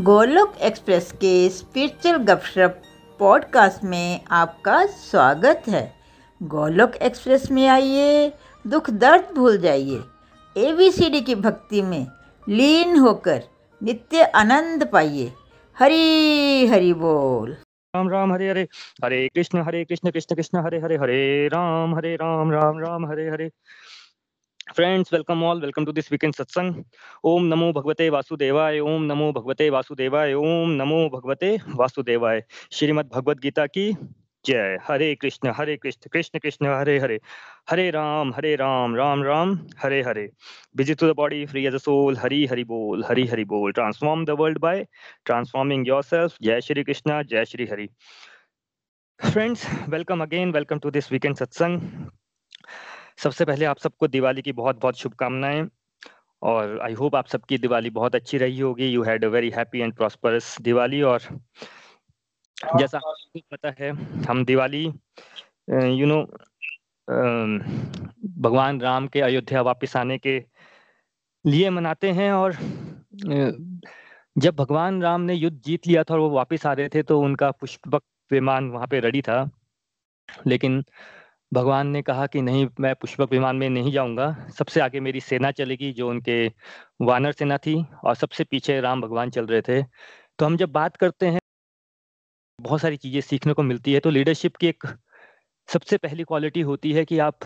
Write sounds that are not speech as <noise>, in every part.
Golok express के spiritual गपशप podcast में आपका स्वागत है। गोलोक एक्सप्रेस में आइए, दुख दर्द भूल जाइए। एबीसीडी की भक्ति में लीन होकर नित्य आनंद पाइए। हरी, हरि बोल। Ram Ram, Hare Hare. Hare Krishna Hare Krishna Krishna Krishna, Hare Hare Hare. Ram Hare, Ram Ram Ram, Hare Hare. Friends welcome all welcome to this weekend satsang Om नमो भगवते वासुदेवाय ओम नमो भगवते वासुदेवाय ओम नमो भगवते वासुदेवाय श्रीमद् भगवद गीता की जय Hare Krishna Hare Krishna Krishna Krishna Hare Hare Hare Ram Hare Ram Ram Ram Hare Hare busy to the body free as a soul Hari Hari बोल हरि हरि बोल transform the world by transforming yourself जय श्री कृष्ण जय Shri Hari friends welcome again welcome to this weekend satsang सबसे पहले आप सबको दिवाली की बहुत बहुत शुभकामनाएँ और आई होप आप सबकी दिवाली बहुत अच्छी रही होगी। You had a very happy and prosperous Diwali और जैसा आपको पता है हम दिवाली यू नो भगवान राम के अयोध्या वापस आने के लिए मनाते हैं और जब भगवान राम ने युद्ध जीत लिया था और वो वापस आ रहे थे तो उनका पुष्पक विमान वहाँ पे रेडी था। लेकिन भगवान ने कहा कि नहीं, मैं पुष्पक विमान में नहीं जाऊँगा। सबसे आगे मेरी सेना चलेगी, जो उनके वानर सेना थी, और सबसे पीछे राम भगवान चल रहे थे। तो हम जब बात करते हैं, बहुत सारी चीज़ें सीखने को मिलती है। तो लीडरशिप की एक सबसे पहली क्वालिटी होती है कि आप,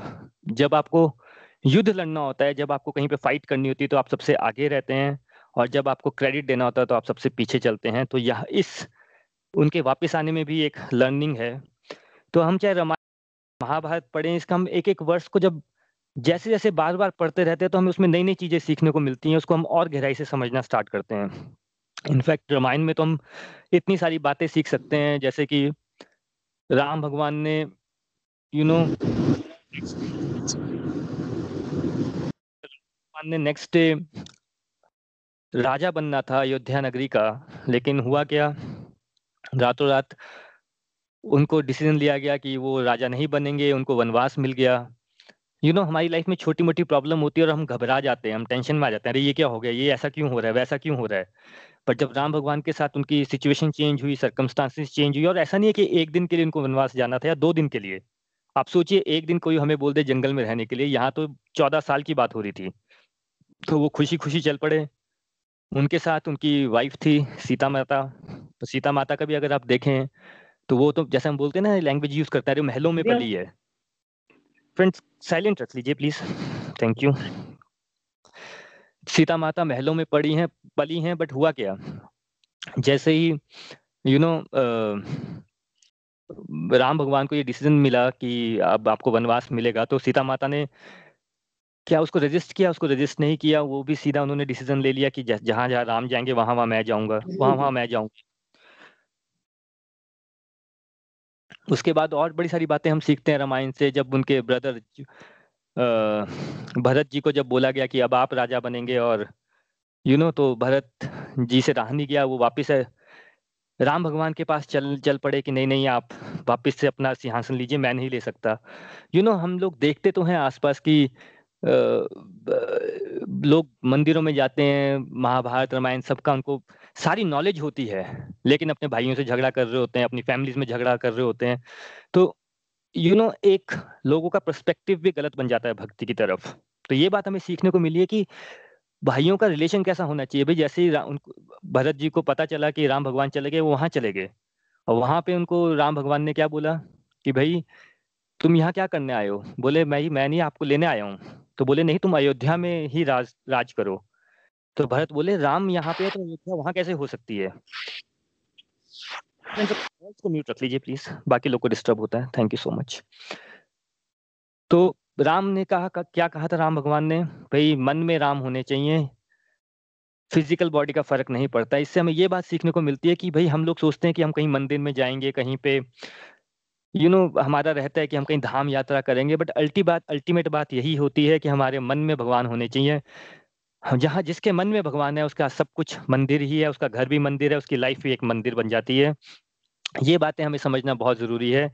जब आपको युद्ध लड़ना होता है, जब आपको कहीं पे फाइट करनी होती है तो आप सबसे आगे रहते हैं, और जब आपको क्रेडिट देना होता है तो आप सबसे पीछे चलते हैं। तो यह इस, उनके वापस आने में भी एक लर्निंग है। तो हम चाहे रामायण महाभारत पढ़े, इसका हम एक एक वर्ष को जब जैसे जैसे बार बार पढ़ते रहते हैं तो हमें उसमें नई नई चीज़ें सीखने को मिलती हैं, उसको हम और गहराई से समझना स्टार्ट करते हैं। इनफैक्ट रामायण में तो हम इतनी सारी बातें सीख सकते हैं, जैसे कि राम भगवान ने यू नो भगवान ने नेक्स्ट डे राजा बनना था अयोध्या नगरी का, लेकिन हुआ क्या? रातों रात उनको डिसीज़न लिया गया कि वो राजा नहीं बनेंगे उनको वनवास मिल गया। यू you नो know, हमारी लाइफ में छोटी मोटी प्रॉब्लम होती है और हम घबरा जाते हैं हम टेंशन में आ जाते हैं। अरे ये क्या हो गया? ये ऐसा क्यों हो रहा है? वैसा क्यों हो रहा है? पर जब राम भगवान के साथ उनकी सिचुएशन चेंज हुई सर्कमस्टांसिस चेंज हुई और ऐसा नहीं है कि एक दिन के लिए उनको वनवास जाना था या दो दिन के लिए। आप सोचिए एक दिन कोई हमें बोल दे जंगल में रहने के लिए यहाँ तो चौदह साल की बात हो रही थी। तो वो खुशी खुशी चल पड़े। उनके साथ उनकी वाइफ थी सीता माता। तो सीता माता का भी अगर आप देखें तो वो तो जैसे हम बोलते हैं ना लैंग्वेज यूज़ करता है महलों में पली है। फ्रेंड्स साइलेंट रख लीजिए प्लीज़ थैंक यू सीता माता महलों में पड़ी हैं पली हैं बट हुआ क्या? जैसे ही यू नो राम भगवान को ये डिसीज़न मिला कि अब आपको वनवास मिलेगा तो सीता माता ने क्या उसको रजिस्ट किया? उसको रजिस्ट नहीं किया वो भी सीधा उन्होंने डिसीज़न ले लिया कि जहाँ जहाँ राम जाएँगे वहाँ वहाँ मैं जाऊँगा वहाँ वहाँ मैं जाऊँगा। उसके बाद और बड़ी सारी बातें हम सीखते हैं रामायण से जब उनके ब्रदर भरत जी को जब बोला गया कि अब आप राजा बनेंगे और यू नो तो भरत जी से रहा नहीं गया वो वापिस राम भगवान के पास चल चल पड़े कि नहीं नहीं आप वापिस से अपना सिंहासन लीजिए मैं नहीं ले सकता। यू you नो know, हम लोग देखते तो हैं आसपास की लोग मंदिरों में जाते हैं महाभारत रामायण सबका उनको सारी नॉलेज होती है लेकिन अपने भाइयों से झगड़ा कर रहे होते हैं अपनी फैमिलीज़ में झगड़ा कर रहे होते हैं। तो यू you नो know, एक लोगों का पर्सपेक्टिव भी गलत बन जाता है भक्ति की तरफ़। तो ये बात हमें सीखने को मिली है कि भाइयों का रिलेशन कैसा होना चाहिए। भाई जैसे ही भरत जी को पता चला कि राम भगवान चले गए वो वहाँ चले गए। और वहाँ पे उनको राम भगवान ने क्या बोला कि भाई तुम यहाँ क्या करने आए हो? बोले मैं मैं नहीं आपको लेने आया हूँ। तो बोले, नहीं, तुम अयोध्या में ही राज राज करो। तो भरत बोले, राम यहाँ पे है तो अयोध्या वहाँ कैसे हो सकती है? को म्यूट रख लीजिए प्लीज़ बाकी लोग को डिस्टर्ब होता है। थैंक यू सो मच तो राम ने कहा क्या कहा था राम भगवान ने? भाई, मन में राम होने चाहिए। फ़िज़िकल बॉडी का फ़र्क नहीं पड़ता। इससे हमें ये बात सीखने को मिलती है कि भाई, हम लोग सोचते हैं कि हम कहीं मंदिर में जाएँगे, कहीं पे यू नो हमारा रहता है कि हम कहीं धाम यात्रा करेंगे बट अल्टी बात अल्टीमेट बात यही होती है कि हमारे मन में भगवान होने चाहिए। जहाँ जिसके मन में भगवान है, उसका सब कुछ मंदिर ही है, उसका घर भी मंदिर है, उसकी लाइफ भी एक मंदिर बन जाती है। ये बातें हमें समझना बहुत ज़रूरी है।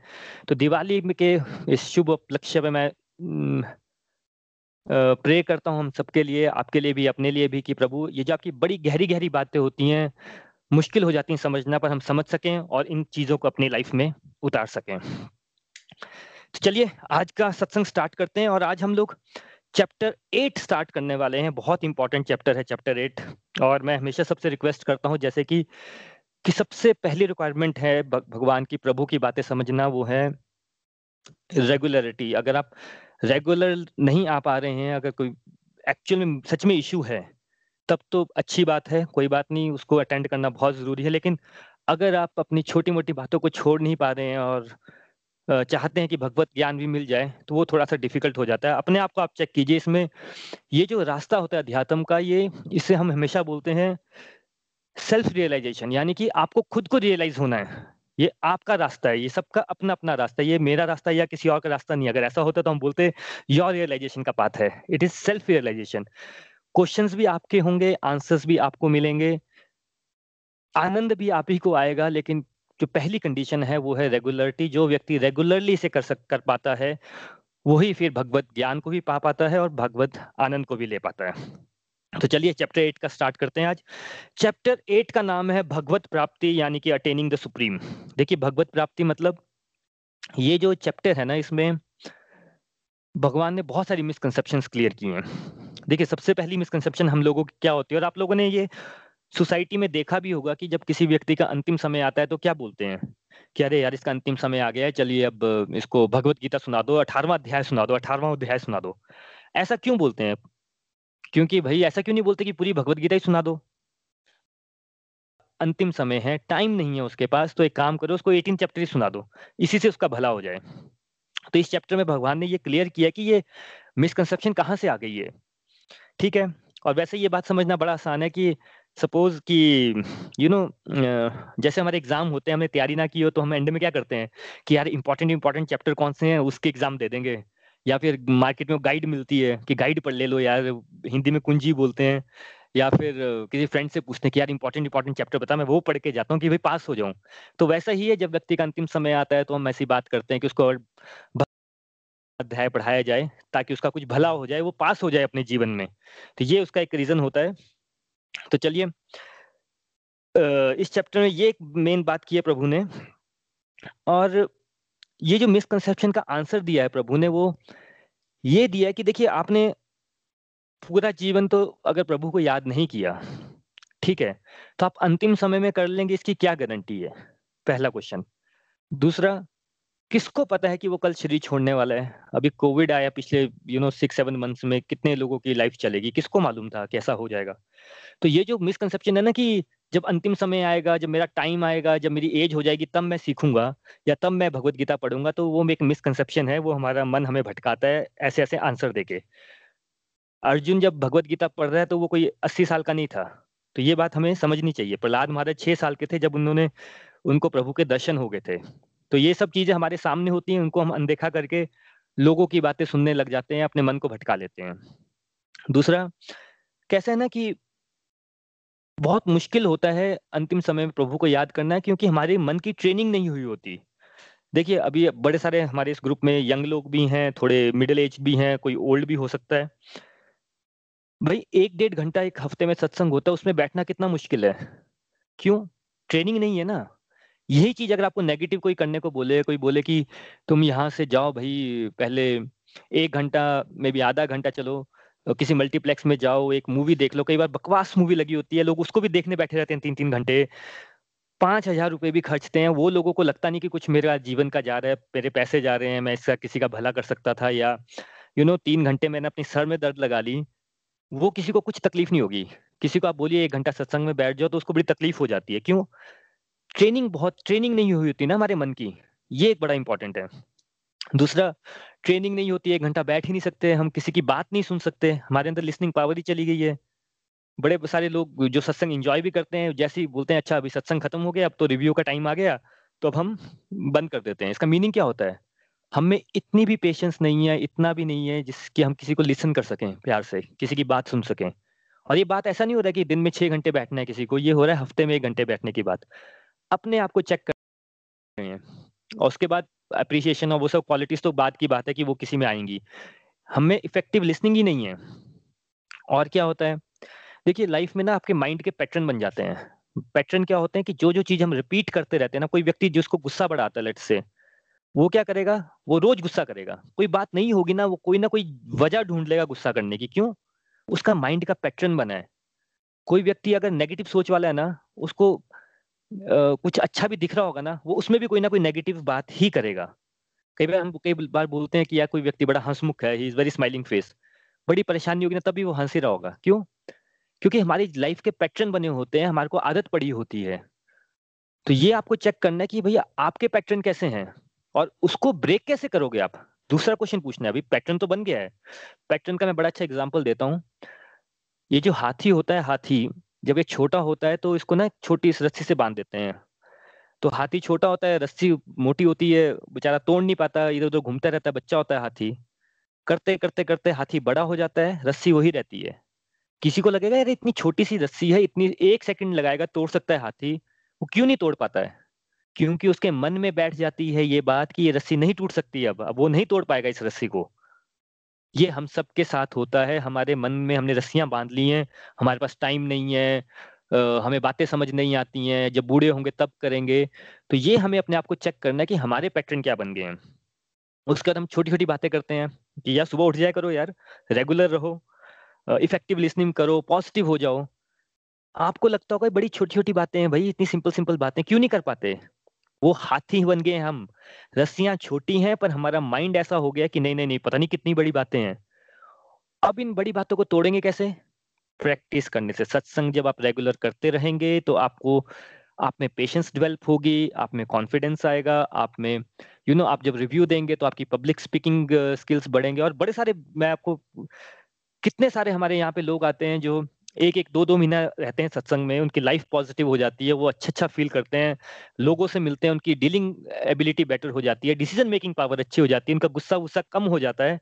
तो दिवाली के इस शुभ उपलक्ष्य में मैं प्रे करता हूँ हम सबके लिए, आपके लिए भी, अपने लिए भी कि प्रभु, ये जो आपकी बड़ी गहरी गहरी बातें होती हैं मुश्किल हो जाती हैं समझना, पर हम समझ सकें और इन चीज़ों को अपनी लाइफ में उतार सकें। तो चलिए, आज का सत्संग स्टार्ट करते हैं और आज हम लोग चैप्टर एट स्टार्ट करने वाले हैं। बहुत इंपॉर्टेंट चैप्टर है चैप्टर एट। और मैं हमेशा सबसे रिक्वेस्ट करता हूँ, जैसे कि कि सबसे पहली रिक्वायरमेंट है भगवान की, प्रभु की बातें समझना, वो है रेगुलरिटी अगर आप रेगुलर नहीं आ पा रहे हैं, अगर कोई एक्चुअल में सच में इशू है तब तो अच्छी बात है, कोई बात नहीं, उसको अटेंड करना बहुत ज़रूरी है, लेकिन अगर आप अपनी छोटी मोटी बातों को छोड़ नहीं पा रहे हैं और चाहते हैं कि भगवत ज्ञान भी मिल जाए तो वो थोड़ा सा डिफ़िकल्ट हो जाता है। अपने आप को आप चेक कीजिए इसमें। ये जो रास्ता होता है अध्यात्म का, ये, इसे हम हमेशा बोलते हैं सेल्फ रियलाइजेशन यानी कि आपको खुद को रियलाइज़ होना है। ये आपका रास्ता है, ये सबका अपना अपना रास्ता है, ये मेरा रास्ता या किसी और का रास्ता नहीं। अगर ऐसा होता तो हम बोलते योर रियलाइजेशन का पाथ है। It is self realisation questions भी आपके होंगे आंसर्स भी आपको मिलेंगे। आनंद भी आप ही को आएगा, लेकिन जो पहली कंडीशन है, वो है रेगुलरिटी जो व्यक्ति रेगुलरली इसे कर सक, कर पाता है, वही फिर भगवत ज्ञान को भी पा पाता है और भगवत आनंद को भी ले पाता है। तो चलिए चैप्टर एट का स्टार्ट करते हैं आज। चैप्टर एट का नाम है भगवत प्राप्ति, यानी कि अटेनिंग द सुप्रीम देखिए, भगवत प्राप्ति मतलब ये जो चैप्टर है ना, इसमें भगवान ने बहुत सारी मिसकंसेप्शंस क्लियर की हैं। देखिए, सबसे पहली मिसकंसेप्शन हम लोगों की क्या होती है? और आप लोगों ने ये सोसाइटी में देखा भी होगा कि जब किसी व्यक्ति का अंतिम समय आता है तो क्या बोलते हैं? कि अरे यार, इसका अंतिम समय आ गया है, चलिए अब इसको भगवत गीता सुना दो अठारवा अध्याय सुना दो अठारवा अध्याय सुना दो। ऐसा क्यों बोलते हैं? क्योंकि भाई, ऐसा क्यों नहीं बोलते कि पूरी भगवत गीता ही सुना दो? अंतिम समय है टाइम नहीं है उसके पास तो एक काम करो, उसको एटीन चैप्टर ही सुना दो। इसी से उसका भला हो जाए। तो इस चैप्टर में भगवान ने ये क्लियर किया कि ये मिसकंसेप्शन कहाँ से आ गई है? ठीक है। और वैसे ये बात समझना बड़ा आसान है कि सपोज़ कि यू नो जैसे हमारे एग्ज़ाम होते हैं, हमने तैयारी ना की हो तो हम एंड में क्या करते हैं कि यार इंपॉर्टेंट इंपॉर्टेंट चैप्टर कौन से हैं, उसके एग्ज़ाम दे देंगे। या फिर मार्केट में गाइड मिलती है कि गाइड पढ़ ले लो यार, हिंदी में कुंजी बोलते हैं। या फिर किसी फ्रेंड से पूछते हैं कि यार इंपॉर्टेंट इंपॉर्टेंट चैप्टर बता, मैं वो पढ़ के जाता हूँ कि भाई पास हो जाऊँ। तो वैसा ही है, जब व्यक्ति का अंतिम समय आता है तो हम ऐसी बात करते हैं कि उसको अध्याय पढ़ाया जाए, ताकि उसका कुछ भला हो जाए, वो पास हो जाए अपने जीवन में। तो ये उसका एक रीजन होता है। तो चलिए इस चैप्टर में ये एक मेन बात की है प्रभु ने। और ये जो मिसकंसेप्शन का आंसर दिया है प्रभु ने, वो ये दिया कि देखिए, आपने पूरा जीवन तो अगर प्रभु को याद नहीं किया, ठीक है तो आप अंतिम समय में कर लेंगे, इसकी क्या गारंटी है? पहला क्वेश्चन दूसरा किसको पता है कि वो कल शरीर छोड़ने वाला है? अभी कोविड आया पिछले you know six seven months में कितने लोगों की लाइफ चलेगी? किसको मालूम था कैसा हो जाएगा? तो ये जो मिसकंसेप्शन है ना कि जब अंतिम समय आएगा, जब मेरा टाइम आएगा, जब मेरी एज हो जाएगी, तब मैं सीखूँगा या तब मैं भगवत गीता पढ़ूँगा तो वो एक मिसकंसेप्शन है, वो हमारा मन हमें भटकाता है ऐसे ऐसे आंसर देके। अर्जुन जब भगवत गीता पढ़ रहा है तो वो कोई अस्सी साल का नहीं था। तो ये बात हमें समझनी चाहिए। प्रहलाद महाराज छह साल के थे जब उन्होंने, उनको प्रभु के दर्शन हो गए थे। तो ये सब चीज़ें हमारे सामने होती हैं, उनको हम अनदेखा करके लोगों की बातें सुनने लग जाते हैं, अपने मन को भटका लेते हैं। दूसरा, कैसा है ना कि बहुत मुश्किल होता है अंतिम समय में प्रभु को याद करना, क्योंकि हमारे मन की ट्रेनिंग नहीं हुई होती। देखिए, अभी बड़े सारे हमारे इस ग्रुप में यंग लोग भी हैं, थोड़े मिडिल एज भी हैं, कोई ओल्ड भी हो सकता है। भाई, एक डेढ़ घंटा, एक हफ़्ते में सत्संग होता है, उसमें बैठना कितना मुश्किल है? क्यों? ट्रेनिंग नहीं है ना। यही चीज़ अगर आपको नेगेटिव कोई करने को बोले, कोई बोले कि तुम यहाँ से जाओ भाई, पहले एक घंटा मे भी आधा घंटा चलो, किसी मल्टीप्लेक्स में जाओ, एक मूवी देख लो, कई बार बकवास मूवी लगी होती है, लोग उसको भी देखने बैठे रहते हैं तीन तीन घंटे। पाँच हज़ार रुपए भी खर्चते हैं, वो लोगों को लगता नहीं कि कुछ मेरा जीवन का जा रहा है, मेरे पैसे जा रहे हैं, मैं इसका किसी का भला कर सकता था या यू नो तीन घंटे मैंने अपने सर में दर्द लगा ली, वो किसी को कुछ तकलीफ़ नहीं होगी। किसी को आप बोलिए एक घंटा सत्संग में बैठ जाओ तो उसको बड़ी तकलीफ़ हो जाती है। क्यों? ट्रेनिंग बहुत, ट्रेनिंग नहीं हुई होती ना हमारे मन की। ये एक बड़ा इंपॉर्टेंट है। दूसरा, ट्रेनिंग नहीं होती, एक घंटा बैठ ही नहीं सकते, हम किसी की बात नहीं सुन सकते, हमारे अंदर लिसनिंग पावर ही चली गई है। बड़े सारे लोग जो सत्संग एंजॉय भी करते हैं, जैसे ही बोलते हैं अच्छा अभी सत्संग खत्म हो गया, अब तो रिव्यू का टाइम आ गया तो अब हम बंद कर देते हैं। इसका मीनिंग क्या होता है? हमें इतनी भी पेशेंस नहीं है, इतना भी नहीं है, जिसकी हम किसी को लिसन कर सकें, प्यार से, किसी की बात सुन सकें। और ये बात ऐसा नहीं हो रहा कि दिन में छह घंटे बैठना है किसी को, ये हो रहा है हफ़्ते में एक घंटे बैठने की बात। अपने आप को चेक कर रहे हैं और उसके बाद अप्रिसिएशन और वो सब क्वालिटीज तो बात की बात है कि वो किसी में आएँगी। हमें इफ़ेक्टिव लिसनिंग ही नहीं है। और क्या होता है? देखिए लाइफ में ना आपके माइंड के पैटर्न बन जाते हैं। पैटर्न क्या होते हैं कि जो जो चीज़ हम रिपीट करते रहते हैं ना, कोई व्यक्ति जिसको गुस्सा बड़ा आता है लेट से वो क्या करेगा? वो रोज गुस्सा करेगा। कोई बात नहीं होगी ना, वो कोई ना कोई वजह ढूंढ लेगा गुस्सा करने की। क्यों? उसका माइंड का पैटर्न बना है। कोई व्यक्ति अगर नेगेटिव सोच वाला है ना, उसको कुछ अच्छा भी दिख रहा होगा ना, वो उसमें भी कोई ना कोई नेगेटिव बात ही करेगा। कई बार हम, कई बार बोलते हैं कि यार कोई व्यक्ति बड़ा हंसमुख है he is very smiling face बड़ी परेशानी होगी ना तभी वो हंस ही रहा होगा। क्यों? क्योंकि हमारी लाइफ के पैटर्न बने होते हैं, हमारे को आदत पड़ी होती है। तो ये आपको चेक करना है कि भैया आपके पैटर्न कैसे हैं? और उसको ब्रेक कैसे करोगे आप? दूसरा क्वेश्चन पूछना है, अभी पैटर्न तो बन गया है। पैटर्न का मैं बड़ा अच्छा एग्ज़ाम्पल देता हूँ। ये जो हाथी होता है, हाथी जब ये छोटा होता है तो इसको ना छोटी इस रस्सी से बाँध देते हैं। तो हाथी छोटा होता है, रस्सी मोटी होती है, बेचारा तोड़ नहीं पाता इधर उधर घूमता रहता है, बच्चा होता है हाथी। करते करते करते हाथी बड़ा हो जाता है, रस्सी वही रहती है। किसी को लगेगा यार इतनी छोटी सी रस्सी है, इतनी, एक सेकंड लगाएगा, तोड़ सकता है हाथी। वो क्यों नहीं तोड़ पाता है? क्योंकि उसके मन में बैठ जाती है ये बात कि ये रस्सी नहीं टूट सकती अब अब वो नहीं तोड़ पाएगा इस रस्सी को। ये हम सब के साथ होता है। हमारे मन में हमने रस्सियाँ बाँध ली हैं, हमारे पास टाइम नहीं है हमें बातें समझ नहीं आती हैं, जब बूढ़े होंगे तब करेंगे। तो ये हमें अपने आप को चेक करना है कि हमारे पैटर्न क्या बन गए हैं। उसके बाद हम छोटी छोटी बातें करते हैं कि, यार, सुबह उठ जाया करो यार, रेगुलर रहो इफ़ेक्टिव लिसनिंग करो, पॉजिटिव हो जाओ। आपको लगता होगा बड़ी छोटी छोटी बातें हैं भाई, इतनी सिंपल सिंपल बातें क्यों नहीं कर पाते? वो हाथी बन गए हम। रस्सियाँ छोटी हैं पर हमारा माइंड ऐसा हो गया कि नहीं नहीं नहीं पता नहीं कितनी बड़ी बातें हैं। अब इन बड़ी बातों को तोड़ेंगे कैसे? प्रैक्टिस करने से। सत्संग जब आप रेगुलर करते रहेंगे तो आपको आप में पेशेंस डेवलप होगी आप में कॉन्फिडेंस आएगा आप में यू you नो know, आप जब रिव्यू देंगे तो आपकी पब्लिक स्पीकिंग स्किल्स बढ़ेंगे। और बड़े सारे मैं आपको कितने सारे हमारे यहाँ पे लोग आते हैं जो एक एक दो दो महीना रहते हैं सत्संग में, उनकी लाइफ पॉजिटिव हो जाती है, वो अच्छा अच्छा फील करते हैं, लोगों से मिलते हैं, उनकी डीलिंग एबिलिटी बेटर हो जाती है डिसीज़न मेकिंग पावर अच्छी हो जाती है, उनका गुस्सा वुस्सा कम हो जाता है।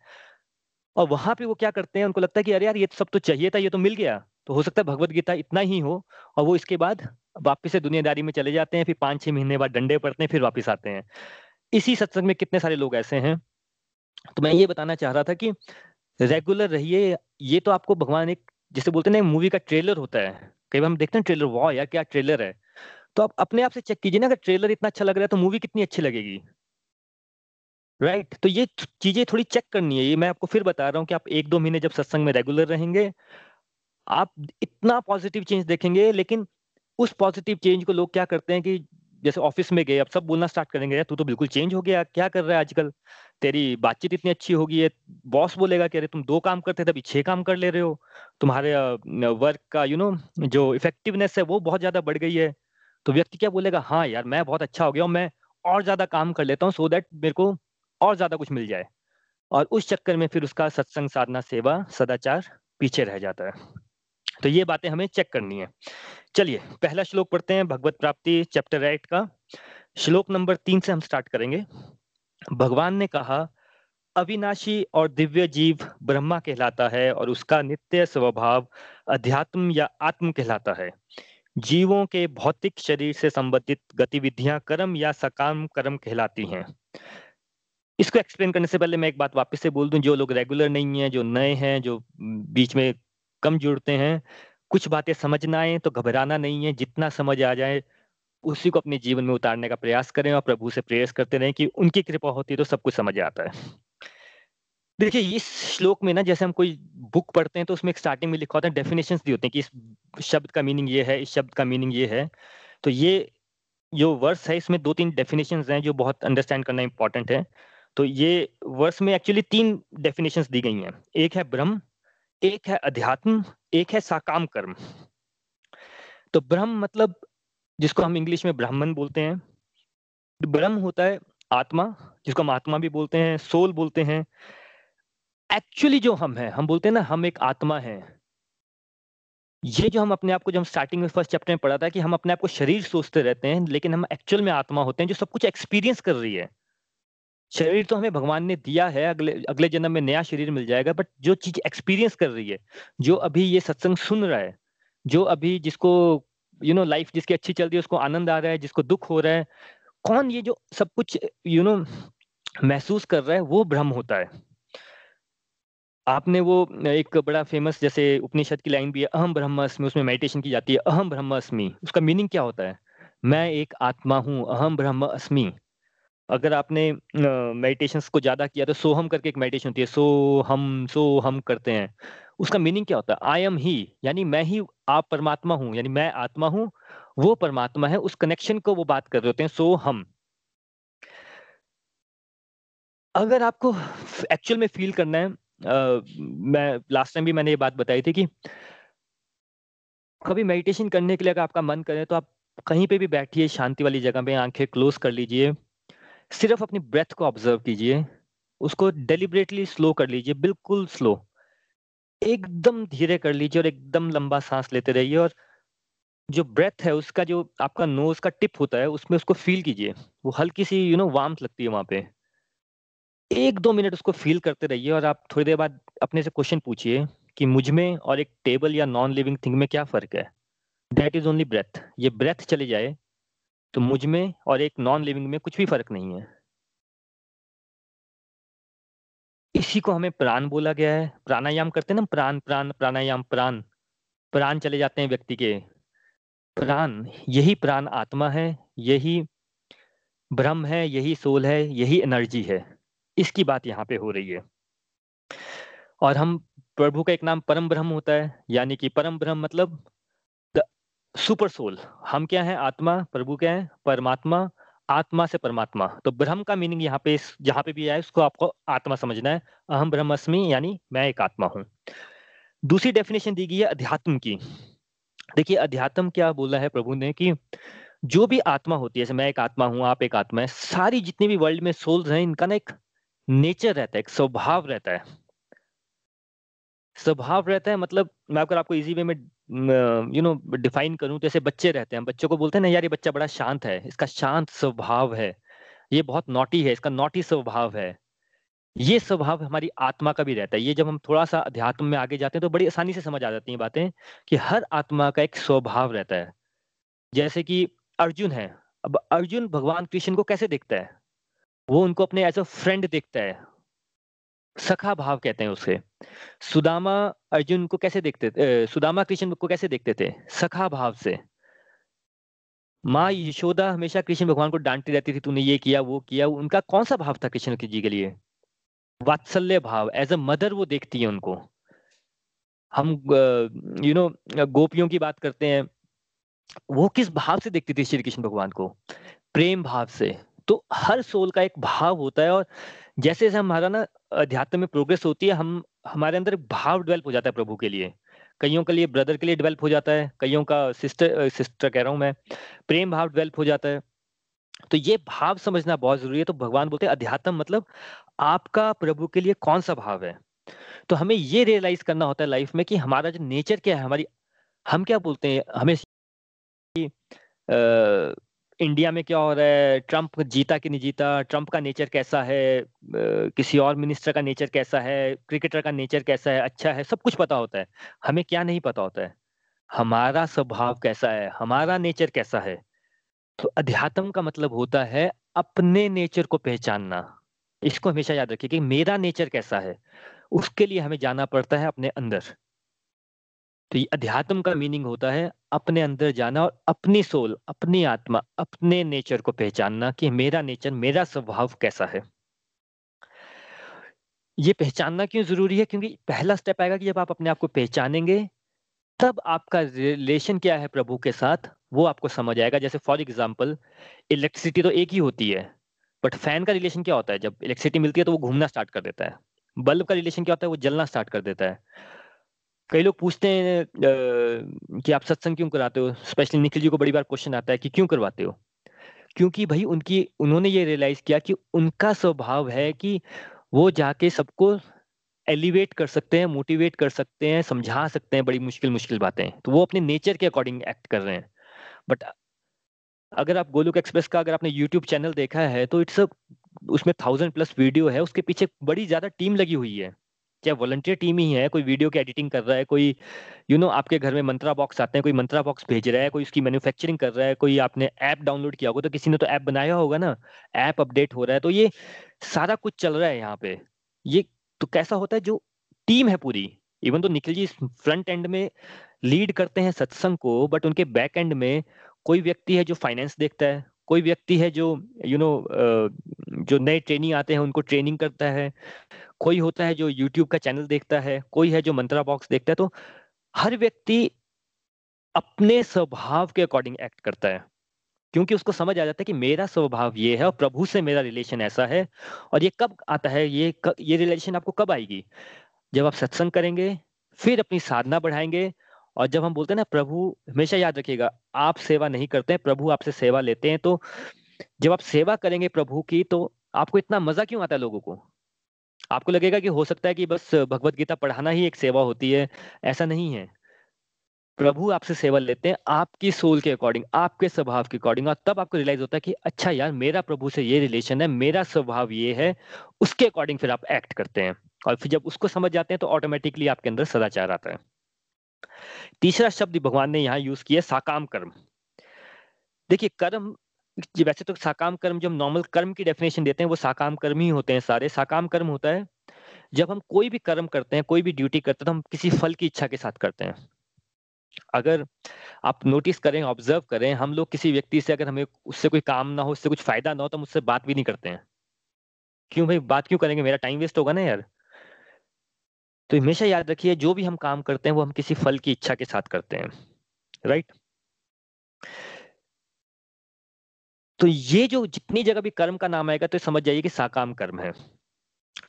और वहाँ पे वो क्या करते हैं, उनको लगता है कि अरे यार, ये तो सब तो चाहिए था, ये तो मिल गया। तो हो सकता है भगवत गीता इतना ही हो, और वो इसके बाद वापिस से दुनियादारी में चले जाते हैं, फिर पाँच छह महीने बाद डंडे पड़ते हैं, फिर वापिस आते हैं। इसी सत्संग में कितने सारे लोग ऐसे हैं। तो मैं ये बताना चाह रहा था कि रेगुलर रहिए, ये तो आपको भगवान एक जिसे बोलते ना मूवी का ट्रेलर होता है। कई बार हम देखते हैं ट्रेलर वाह यार, क्या ट्रेलर है? तो आप अपने आप से चेक कीजिए ना, अगर ट्रेलर इतना अच्छा लग रहा है तो मूवी कितनी अच्छी लगेगी? Right right? तो ये चीज़ें थोड़ी चेक करनी है। ये मैं आपको फिर बता रहा हूँ कि आप एक दो महीने जब सत्संग में रेगुलर रहेंगे, आप इतना पॉजिटिव चेंज देखेंगे, लेकिन उस पॉजिटिव चेंज को लोग क्या करते हैं कि जैसे ऑफ़िस में गए, अब सब बोलना स्टार्ट करेंगे तू तो बिल्कुल चेंज हो गया। क्या कर रहा है आजकल? तेरी बातचीत इतनी अच्छी होगी बॉस बोलेगा कि अरे तुम दो काम करते थे अभी छह काम कर ले रहे हो। तुम्हारे वर्क का यू नो जो इफेक्टिवनेस है, वो बहुत ज़्यादा बढ़ गई है। तो व्यक्ति क्या बोलेगा हाँ यार, मैं बहुत अच्छा हो गया हूँ, मैं और ज़्यादा काम कर लेता हूँ सो दैट मेरे को और ज़्यादा कुछ मिल जाए। और उस चक्कर में फिर उसका सत्संग, साधना, सेवा, सदाचार पीछे रह जाता है। तो ये बातें हमें चेक करनी है। चलिए, पहला श्लोक पढ़ते हैं, भगवत प्राप्ति चैप्टर एट का। श्लोक नंबर तीन से हम स्टार्ट करेंगे। भगवान ने कहा, अविनाशी और दिव्य जीव ब्रह्मा कहलाता है और उसका नित्य स्वभाव अध्यात्म या आत्म कहलाता है। जीवों के भौतिक शरीर से संबंधित गतिविधियाँ कर्म या सकाम कर्म कहलाती हैं। इसको एक्सप्लेन करने से पहले मैं एक बात वापस से बोल दूँ, जो लोग रेगुलर नहीं है, जो नए हैं, जो बीच में कम जुड़ते हैं, कुछ बातें समझ ना आए तो घबराना नहीं है, जितना समझ आ जाए उसी को अपने जीवन में उतारने का प्रयास करें और प्रभु से प्रेयर्स करते रहें कि उनकी कृपा होती है तो सब कुछ समझ आता है। देखिए, इस श्लोक में ना जैसे हम कोई बुक पढ़ते हैं तो उसमें एक स्टार्टिंग में लिखा होता है डेफिनेशन दी होती है कि इस शब्द का मीनिंग ये है, इस शब्द का मीनिंग ये है। तो ये जो वर्स है, इसमें दो तीन डेफिनेशन हैं जो बहुत अंडरस्टैंड करना इंपॉर्टेंट है। तो ये वर्स में एक्चुअली तीन डेफिनेशन दी गई हैं। एक है ब्रह्म, एक है अध्यात्म, एक है साकाम कर्म तो ब्रह्म मतलब जिसको हम इंग्लिश में ब्राह्मण बोलते हैं। ब्रह्म होता है आत्मा, जिसको हम आत्मा भी बोलते हैं, सोल बोलते हैं। एक्चुअली जो हम हैं, हम बोलते हैं ना, हम एक आत्मा है। ये जो हम अपने आप को जब स्टार्टिंग में फ़र्स्ट चैप्टर में पढ़ा था कि हम अपने आप को शरीर सोचते रहते हैं, लेकिन हम एक्चुअल में आत्मा होते हैं, जो सब कुछ एक्सपीरियंस कर रही है। शरीर तो हमें भगवान ने दिया है, अगले अगले जन्म में नया शरीर मिल जाएगा बट जो चीज़ एक्सपीरियंस कर रही है, जो अभी ये सत्संग सुन रहा है, जो अभी जिसको यू नो लाइफ जिसकी अच्छी चल रही है, उसको आनंद आ रहा है, जिसको दुख हो रहा है। कौन ये जो सब कुछ यू नो महसूस कर रहा है, वो भ्रम होता है। आपने वो एक बड़ा फ़ेमस जैसे उपनिषद की लाइन भी है अहम ब्रह्मास्मि, उसमें मेडिटेशन की जाती है अहम ब्रह्मास्मि, उसका मीनिंग क्या होता है? मैं एक आत्मा हूँ अहम ब्रह्म अस्मि अगर आपने मेडिटेशंस को ज़्यादा किया तो सोहम करके एक मेडिटेशन होती है सो हम सो हम करते हैं। उसका मीनिंग क्या होता है? आई एम ही यानी मैं ही आप परमात्मा हूँ यानी मैं आत्मा हूँ वो परमात्मा है उस कनेक्शन को वो बात कर रहे होते हैं सो हम. अगर आपको एक्चुअल में फील करना है आ, मैं लास्ट टाइम भी मैंने ये बात बताई थी कि कभी मेडिटेशन करने के लिए अगर आपका मन करे तो आप कहीं पे भी बैठिए शांति वाली जगह पे आँखें क्लोज कर लीजिए सिर्फ़ अपनी ब्रेथ को ऑब्ज़र्व कीजिए उसको डेलिबरेटली स्लो कर लीजिए बिल्कुल स्लो एकदम धीरे कर लीजिए और एकदम लंबा सांस लेते रहिए और जो ब्रेथ है, उसका जो आपका नोज़ का टिप होता है, उसमें उसको फील कीजिए। वो हल्की सी यू नो वार्म लगती है वहाँ पे। एक दो मिनट उसको फील करते रहिए और आप थोड़ी देर बाद अपने से क्वेश्चन पूछिए कि मुझमें और एक टेबल या नॉन लिविंग थिंग में क्या फ़र्क है? दैट इज़ ओनली ब्रेथ ये ब्रेथ चले जाए तो मुझमें और एक नॉन लिविंग में कुछ भी फ़र्क नहीं है। इसी को हमें प्राण बोला गया है। प्राणायाम करते हैं ना, प्राण प्राण, प्राणायाम, प्राण। प्राण चले जाते हैं व्यक्ति के। प्राण, यही प्राण आत्मा है, यही ब्रह्म है, यही सोल है, यही एनर्जी है। इसकी बात यहाँ पे हो रही है। और हम प्रभु का एक नाम परम ब्रह्म होता है, यानी कि परम ब्रह्म मतलब सुपर सोल। हम क्या है? आत्मा, प्रभु क्या है? परमात्मा आत्मा से परमात्मा। तो ब्रह्म का मीनिंग यहाँ पे जहाँ पे भी आया उसको आपको आत्मा समझना है। अहम ब्रह्मस्मि यानी मैं एक आत्मा हूँ। दूसरी डेफिनेशन दी गई है अध्यात्म की। देखिए, अध्यात्म क्या बोला है प्रभु ने कि जो भी आत्मा होती है, जैसे मैं एक आत्मा हूँ, आप एक आत्मा है, सारी जितनी भी वर्ल्ड में सोल्स हैं, इनका ना एक नेचर रहता है, एक स्वभाव रहता है। स्वभाव रहता है मतलब मैं अगर आपको इजी वे में यू नो डिफाइन करूँ तो ऐसे बच्चे रहते हैं। बच्चों को बोलते हैं ना यार, ये बच्चा बड़ा शांत है, इसका शांत स्वभाव है, ये बहुत नोटी है, इसका नोटी स्वभाव है, ये स्वभाव हमारी आत्मा का भी रहता है। ये जब हम थोड़ा सा अध्यात्म में आगे जाते हैं तो बड़ी आसानी से समझ आ जाती हैं बातें कि हर आत्मा का एक स्वभाव रहता है। जैसे कि अर्जुन है, अब अर्जुन भगवान कृष्ण को कैसे देखता है? वो उनको अपने एज अ फ्रेंड देखता है। सखा भाव कहते हैं उसे। सुदामा अर्जुन को कैसे देखते थे? सुदामा कृष्ण को कैसे देखते थे? सखा भाव से। माँ यशोदा हमेशा कृष्ण भगवान को डांटती रहती थी, तूने ये किया, वो किया। उनका कौन सा भाव था कृष्ण जी के लिए? वात्सल्य भाव एज अ मदर वो देखती है उनको। हम यू नो गोपियों की बात करते हैं। वो किस भाव से देखती थी श्री कृष्ण भगवान को? प्रेम भाव से। तो हर सोल का एक भाव होता है और जैसे जैसे हमारा ना अध्यात्म में प्रोग्रेस होती है, हम, हमारे अंदर भाव डेवलप हो जाता है प्रभु के लिए। कईयों के लिए ब्रदर के लिए डेवलप हो जाता है, कईयों का सिस्टर सिस्टर कह रहा हूँ मैं, प्रेम भाव डेवलप हो जाता है। तो ये भाव समझना बहुत ज़रूरी है। तो भगवान बोलते हैं, अध्यात्म मतलब आपका प्रभु के लिए कौन सा भाव है? तो हमें ये रियलाइज़ करना होता है लाइफ में कि हमारा जो नेचर क्या है, हमारी, हम क्या बोलते हैं? हमें इंडिया में क्या हो रहा है? ट्रंप जीता कि नहीं जीता? ट्रंप का नेचर कैसा है? किसी और मिनिस्टर का नेचर कैसा है? क्रिकेटर का नेचर कैसा है? अच्छा है? सब कुछ पता होता है। हमें क्या नहीं पता होता है? हमारा स्वभाव कैसा है? हमारा नेचर कैसा है? तो अध्यात्म का मतलब होता है अपने नेचर को पहचानना। इसको हमेशा याद रखिए कि मेरा नेचर कैसा है? उसके लिए हमें जाना पड़ता है अपने अंदर। तो ये अध्यात्म का मीनिंग होता है अपने अंदर जाना और अपनी सोल, अपनी आत्मा, अपने नेचर को पहचानना कि मेरा नेचर, मेरा स्वभाव कैसा है। ये पहचानना क्यों ज़रूरी है? क्योंकि पहला स्टेप आएगा कि जब आप अपने आप को पहचानेंगे, तब आपका रिलेशन क्या है प्रभु के साथ, वो आपको समझ आएगा। जैसे फॉर एग्ज़ाम्पल इलेक्ट्रिसिटी तो एक ही होती है बट फ़ैन का रिलेशन क्या होता है? जब इलेक्ट्रिसिटी मिलती है तो वो घूमना स्टार्ट कर देता है। बल्ब का रिलेशन क्या होता है? वो जलना स्टार्ट कर देता है। कई लोग पूछते हैं कि आप सत्संग क्यों कराते हो? स्पेशली निखिल जी को बड़ी बार क्वेश्चन आता है कि क्यों करवाते हो? क्योंकि भाई उनकी, उन्होंने ये रियलाइज़ किया कि उनका स्वभाव है कि वो जाके सबको एलिवेट कर सकते हैं मोटिवेट कर सकते हैं, समझा सकते हैं बड़ी मुश्किल मुश्किल बातें। तो वो अपने नेचर के अकॉर्डिंग एक्ट कर रहे हैं। बट अगर आप गोलुक एक्सप्रेस का अगर आपने यूट्यूब चैनल देखा है तो इट्स उसमें थाउज़ेंड प्लस वीडियो है, उसके पीछे बड़ी ज़्यादा टीम लगी हुई है। चाहे वॉलंटियर टीम ही है कोई वीडियो की एडिटिंग कर रहा है कोई यू you नो know, आपके घर में मंत्रा बॉक्स आते हैं कोई मंत्रा बॉक्स भेज रहा है कोई उसकी मैन्युफैक्चरिंग कर रहा है कोई आपने ऐप डाउनलोड किया होगा तो किसी ने तो ऐप बनाया होगा ना ऐप अपडेट हो रहा है तो ये सारा कुछ चल रहा है यहाँ पे। ये तो कैसा होता है जो टीम है पूरी इवन तो निखिल जी फ्रंट एंड में लीड करते हैं सत्संग को बट उनके बैक एंड में कोई व्यक्ति है जो फाइनेंस देखता है कोई व्यक्ति है जो यू you नो know, जो नए ट्रेनिंग आते हैं उनको ट्रेनिंग करता है कोई होता है जो यूट्यूब का चैनल देखता है कोई है जो मंत्रा बॉक्स देखता है तो हर व्यक्ति अपने स्वभाव के अकॉर्डिंग एक्ट करता है। क्योंकि उसको समझ आ जाता है कि मेरा स्वभाव ये है और प्रभु से मेरा रिलेशन ऐसा है और ये कब आता है ये क, ये रिलेशन आपको कब आएगी? जब आप सत्संग करेंगे फिर अपनी साधना बढ़ाएँगे और जब हम बोलते हैं ना प्रभु हमेशा याद रखिएगा आप सेवा नहीं करते हैं प्रभु आपसे सेवा लेते हैं तो जब आप सेवा करेंगे प्रभु की तो आपको इतना मज़ा क्यों आता है लोगों को? आपको लगेगा कि हो सकता है कि बस भगवत गीता पढ़ाना ही एक सेवा होती है, ऐसा नहीं है। प्रभु आपसे सेवा लेते हैं, आपकी सोल के अकॉर्डिंग, आपके स्वभाव के अकॉर्डिंग, और तब आपको रियलाइज़ होता है कि अच्छा यार, मेरा प्रभु से ये रिलेशन है, मेरा स्वभाव ये है, उसके अकॉर्डिंग फिर आप एक्ट करते हैं। और फिर जब उसको समझ जाते हैं तो ऑटोमेटिकली आपके अंदर सदाचार आता है। तीसरा शब्द भगवान ने यहाँ यूज़ किया साकाम कर्म। देखिए, कर्म वैसे तो साकाम कर्म जब नॉर्मल कर्म की डेफिनेशन देते हैं, वो साकाम कर्म ही होते हैं सारे। साकाम कर्म होता है, जब हम कोई भी कर्म करते हैं, कोई भी ड्यूटी करते हैं तो हम किसी फल की इच्छा के साथ करते हैं। अगर आप नोटिस करें ऑब्ज़र्व करें, हम लोग किसी व्यक्ति से अगर हमें उससे कोई काम ना हो, उससे कुछ फ़ायदा ना हो तो हम उससे बात भी नहीं करते हैं। क्यों भाई? बात क्यों करेंगे? मेरा टाइम वेस्ट होगा ना यार। तो हमेशा याद रखिए, जो भी हम काम करते हैं, वो हम किसी फल की इच्छा के साथ करते हैं। राइट तो ये जो जितनी जगह भी कर्म का नाम आएगा तो समझ जाइए कि साकाम कर्म है।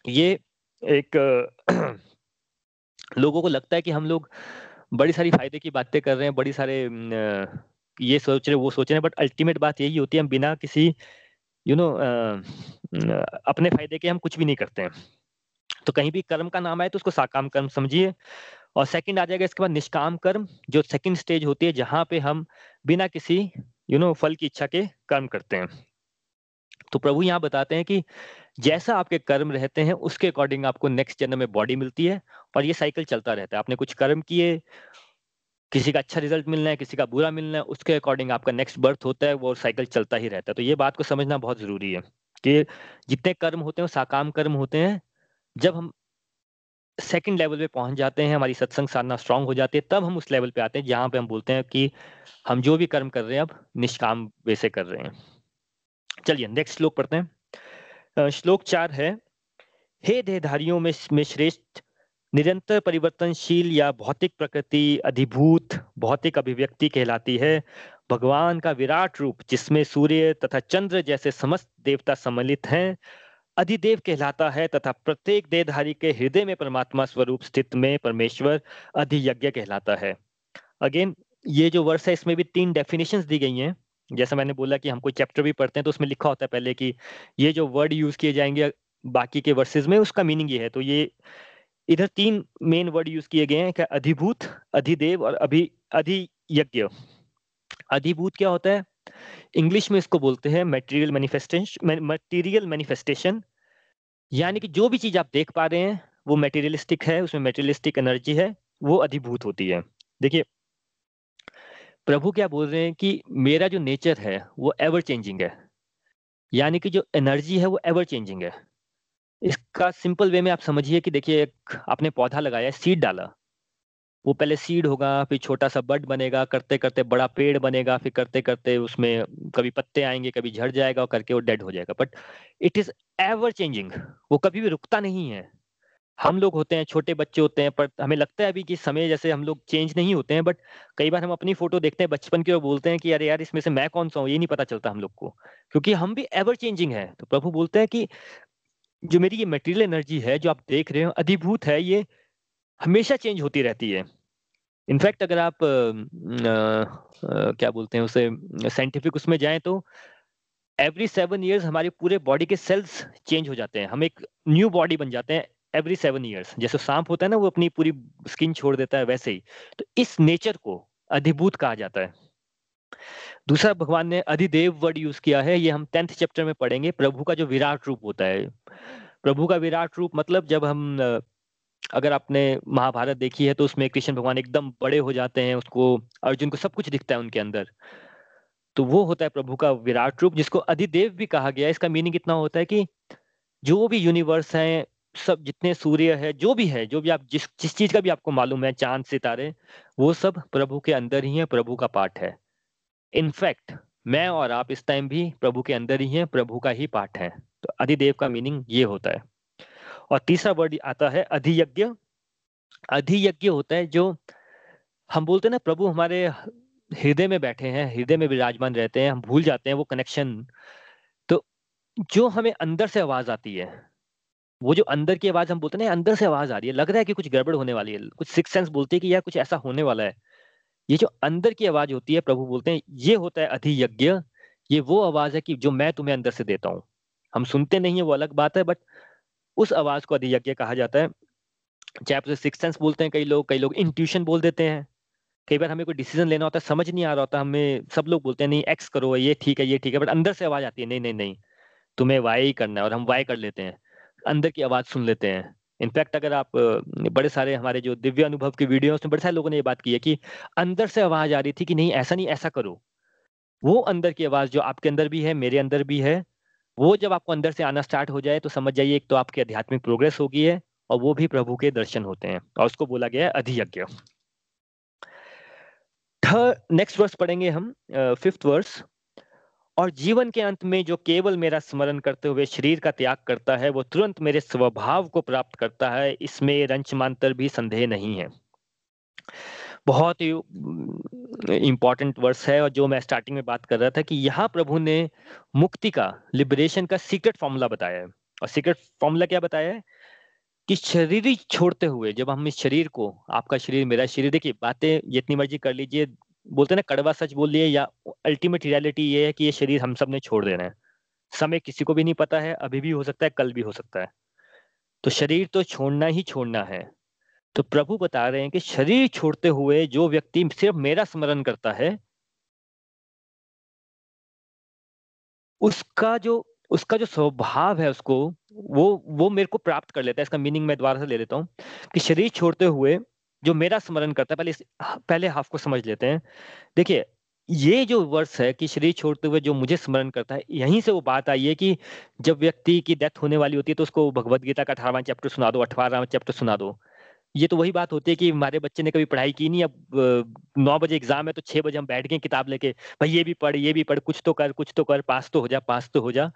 ये एक <clears throat> लोगों को लगता है कि हम लोग बड़ी सारी फ़ायदे की बातें कर रहे हैं बड़ी सारे ये सोच रहे वो सोच रहे हैं बट अल्टीमेट बात यही होती है हम बिना किसी यू you नो know, अपने फ़ायदे के हम कुछ भी नहीं करते हैं। तो कहीं भी कर्म का नाम आए तो उसको साकाम कर्म समझिए। और सेकंड आ जाएगा इसके बाद निष्काम कर्म जो सेकंड स्टेज होती है जहाँ पे हम बिना किसी यू नो फल की इच्छा के कर्म करते हैं। तो प्रभु यहाँ बताते हैं कि जैसा आपके कर्म रहते हैं, उसके अकॉर्डिंग आपको नेक्स्ट जन्म में बॉडी मिलती है और ये साइकिल चलता रहता है। आपने कुछ कर्म किए, किसी का अच्छा रिज़ल्ट मिलना है, किसी का बुरा मिलना है, उसके अकॉर्डिंग आपका नेक्स्ट बर्थ होता है, वो साइकिल चलता ही रहता है। तो ये बात को समझना बहुत ज़रूरी है कि जितने कर्म होते हैं साकाम कर्म होते हैं। जब हम सेकंड लेवल पे पहुँच जाते हैं, हमारी सत्संग साधना स्ट्रांग हो जाती है, तब हम उस लेवल पे आते हैं जहाँ पे हम बोलते हैं कि हम जो भी कर्म कर रहे हैं, अब निष्काम वे से कर रहे हैं। चलिए नेक्स्ट श्लोक पढ़ते हैं। श्लोक चार है, हे देहधारियों में में श्रेष्ठ, निरंतर परिवर्तनशील या भौतिक प्रकृति अधिभूत, भौतिक अभिव्यक्ति कहलाती है। भगवान का विराट रूप जिसमें सूर्य तथा चंद्र जैसे समस्त देवता सम्मिलित हैं अधिदेव कहलाता है तथा प्रत्येक देहधारी के हृदय में परमात्मा स्वरूप स्थित में परमेश्वर अधियज्ञ कहलाता है। अगेन ये जो वर्ष है, इसमें भी तीन डेफिनेशंस दी गई हैं। जैसा मैंने बोला कि हम कोई चैप्टर भी पढ़ते हैं तो उसमें लिखा होता है पहले कि ये जो वर्ड यूज़ किए जाएँगे बाकी के वर्सेस में, उसका मीनिंग ये है। तो ये इधर तीन मेन वर्ड यूज़ किए गए हैं क्या अधिभूत, अधिदेव और अभि, अधियज्ञ। अधिभूत क्या होता है? इंग्लिश में इसको बोलते हैं मटेरियल मैनिफेस्टेशन मटेरियल मैनिफेस्टेशन यानी कि जो भी चीज़ आप देख पा रहे हैं, वो मेटेरियलिस्टिक है, उसमें मेटेरियलिस्टिक एनर्जी है, वो अधिभूत होती है। देखिए, प्रभु क्या बोल रहे हैं कि मेरा जो नेचर है, वो एवर चेंजिंग है। यानी कि जो एनर्जी है, वो एवर चेंजिंग है। इसका सिंपल वे में आप समझिए कि देखिए, एक आपने पौधा लगाया सीड डाला। वो पहले सीड होगा, फिर छोटा सा बड बनेगा करते करते बड़ा पेड़ बनेगा, फिर करते करते उसमें कभी पत्ते आएँगे, कभी झड़ जाएगा और करके वो डेड हो जाएगा। But it is ever changing वो कभी भी रुकता नहीं है। हम लोग होते हैं, छोटे बच्चे होते हैं, पर हमें लगता है अभी कि समय जैसे हम लोग चेंज नहीं होते हैं बट कई बार हम अपनी फ़ोटो देखते हैं, बचपन की और बोलते हैं कि, अरे यार, इसमें से मैं कौन सा हूँ? ये नहीं पता चलता हम लोग को। क्योंकि हम भी एवर चेंजिंग है। तो प्रभु बोलते हैं कि जो मेरी ये मटेरियल एनर्जी है, जो आप देख रहे हो, अधिभूत है ये हमेशा चेंज होती रहती है। इनफैक्ट अगर आप आ, आ, क्या बोलते हैं उसे साइंटिफिक उसमें जाएँ तो एवरी सेवन ईयर्स हमारे पूरे बॉडी के सेल्स चेंज हो जाते हैं। हम एक न्यू बॉडी बन जाते हैं एवरी सेवन ईयर्स जैसे सांप होता है ना वो अपनी पूरी स्किन छोड़ देता है वैसे ही। तो इस नेचर को अधिभूत कहा जाता है। दूसरा भगवान ने अधिदेव वर्ड यूज़ किया है। ये हम टेंथ चैप्टर में पढ़ेंगे। प्रभु का जो विराट रूप होता है। प्रभु का विराट रूप मतलब जब हम अगर आपने महाभारत देखी है तो उसमें कृष्ण भगवान एकदम बड़े हो जाते हैं, उसको, अर्जुन को सब कुछ दिखता है उनके अंदर। तो वो होता है प्रभु का विराट रूप, जिसको अधिदेव भी कहा गया इसका मीनिंग इतना होता है कि जो भी यूनिवर्स है, सब जितने सूर्य है, जो भी है, जो भी आप जिस जिस चीज़ का भी आपको मालूम है, चाँद, सितारे, वो सब प्रभु के अंदर ही है, प्रभु का पाठ है। इनफैक्ट मैं और आप इस टाइम भी प्रभु के अंदर ही हैं, प्रभु का ही पाठ है। तो अधिदेव का मीनिंग ये होता है। और तीसरा वर्ड आता है अधियज्ञ। अधियज्ञ होता है जो, हम बोलते हैं ना, प्रभु हमारे हृदय में बैठे हैं, हृदय में विराजमान रहते हैं, हम भूल जाते हैं वो कनेक्शन तो जो हमें अंदर से आवाज़ आती है, वो जो अंदर की आवाज़ हम बोलते हैं अंदर से आवाज़ आ रही है। लग रहा है कि कुछ गड़बड़ होने वाली है, कुछ सिक्स सेंस बोलते हैं कि यार कुछ ऐसा होने वाला है। ये जो अंदर की आवाज़ होती है, प्रभु बोलते हैं, ये होता है अधियज्ञ। ये वो आवाज़ है कि जो मैं तुम्हें अंदर से देता हूँ। हम सुनते नहीं है, वो अलग बात है बट उस आवाज़ को अधियज्ञ कहा जाता है। चाहे आप सिक्स सेंस बोलते हैं कई लोग कई लोग इंट्यूशन बोल देते हैं। कई बार हमें कोई डिसीज़न लेना होता है, समझ नहीं आ रहा होता, हमें सब लोग बोलते हैं, नहीं एक्स करो, ये ठीक है, ये ठीक है। बट अंदर से आवाज़ आती है, नहीं नहीं नहीं, तुम्हें वाई करना है और हम वाई कर लेते हैं। अंदर की आवाज़ सुन लेते हैं। इनफैक्ट अगर आप बड़े सारे हमारे जो दिव्य अनुभव की वीडियो उसमें बड़े सारे लोगों ने ये बात की है कि अंदर से आवाज़ आ रही थी कि नहीं, ऐसा नहीं, ऐसा करो। वो अंदर की आवाज़ जो आपके अंदर भी है, मेरे अंदर भी है वो जब आपको अंदर से आना स्टार्ट हो जाए तो समझ जाइए एक तो आपकी आध्यात्मिक प्रोग्रेस होगी है, और वो भी प्रभु के दर्शन होते हैं, और उसको बोला गया है अधियज्ञ। नेक्स्ट वर्स पढ़ेंगे हम फिफ्थ वर्स और जीवन के अंत में जो केवल मेरा स्मरण करते हुए शरीर का त्याग करता है, वो तुरंत मेरे स्वभाव को प्राप्त करता है, इसमें रंचमांतर भी संदेह नहीं है। बहुत ही इंपॉर्टेंट वर्स है और जो मैं स्टार्टिंग में बात कर रहा था कि यहाँ प्रभु ने मुक्ति का लिबरेशन का सीक्रेट फॉर्मूला बताया है। और सीक्रेट फॉर्मूला क्या बताया है? कि शरीर छोड़ते हुए जब हम इस शरीर को, आपका शरीर, मेरा शरीर, देखिए बातें जितनी मर्ज़ी कर लीजिए, बोलते ना, कड़वा सच बोल लिए या अल्टीमेट रियलिटी ये है कि ये शरीर हम सबने छोड़ देना है। समय किसी को भी नहीं पता है, अभी भी हो सकता है, कल भी हो सकता है। तो शरीर तो छोड़ना ही छोड़ना है। तो प्रभु बता रहे हैं कि शरीर छोड़ते हुए जो व्यक्ति सिर्फ़ मेरा स्मरण करता है, उसका जो उसका जो स्वभाव है उसको, वो वो मेरे को प्राप्त कर लेता है। इसका मीनिंग मैं दोबारा से ले लेता हूँ कि शरीर छोड़ते हुए जो मेरा स्मरण करता है, पहले पहले हाफ़ को समझ लेते हैं। देखिए, ये जो वर्ष है कि शरीर छोड़ते हुए जो मुझे स्मरण करता है, यहीं से वो बात आई है कि जब व्यक्ति की डेथ होने वाली होती है तो उसको भगवत गीता का अठारहवां चैप्टर सुना दो, अठारहवां चैप्टर सुना दो। ये तो वही बात होती है कि हमारे बच्चे ने कभी पढ़ाई की नहीं, अब नौ बजे एग्ज़ाम है तो छह बजे हम बैठ गए किताब लेके, भाई ये भी पढ़, ये भी पढ़, कुछ तो कर, कुछ तो कर, पास तो हो जा, पास तो हो जा।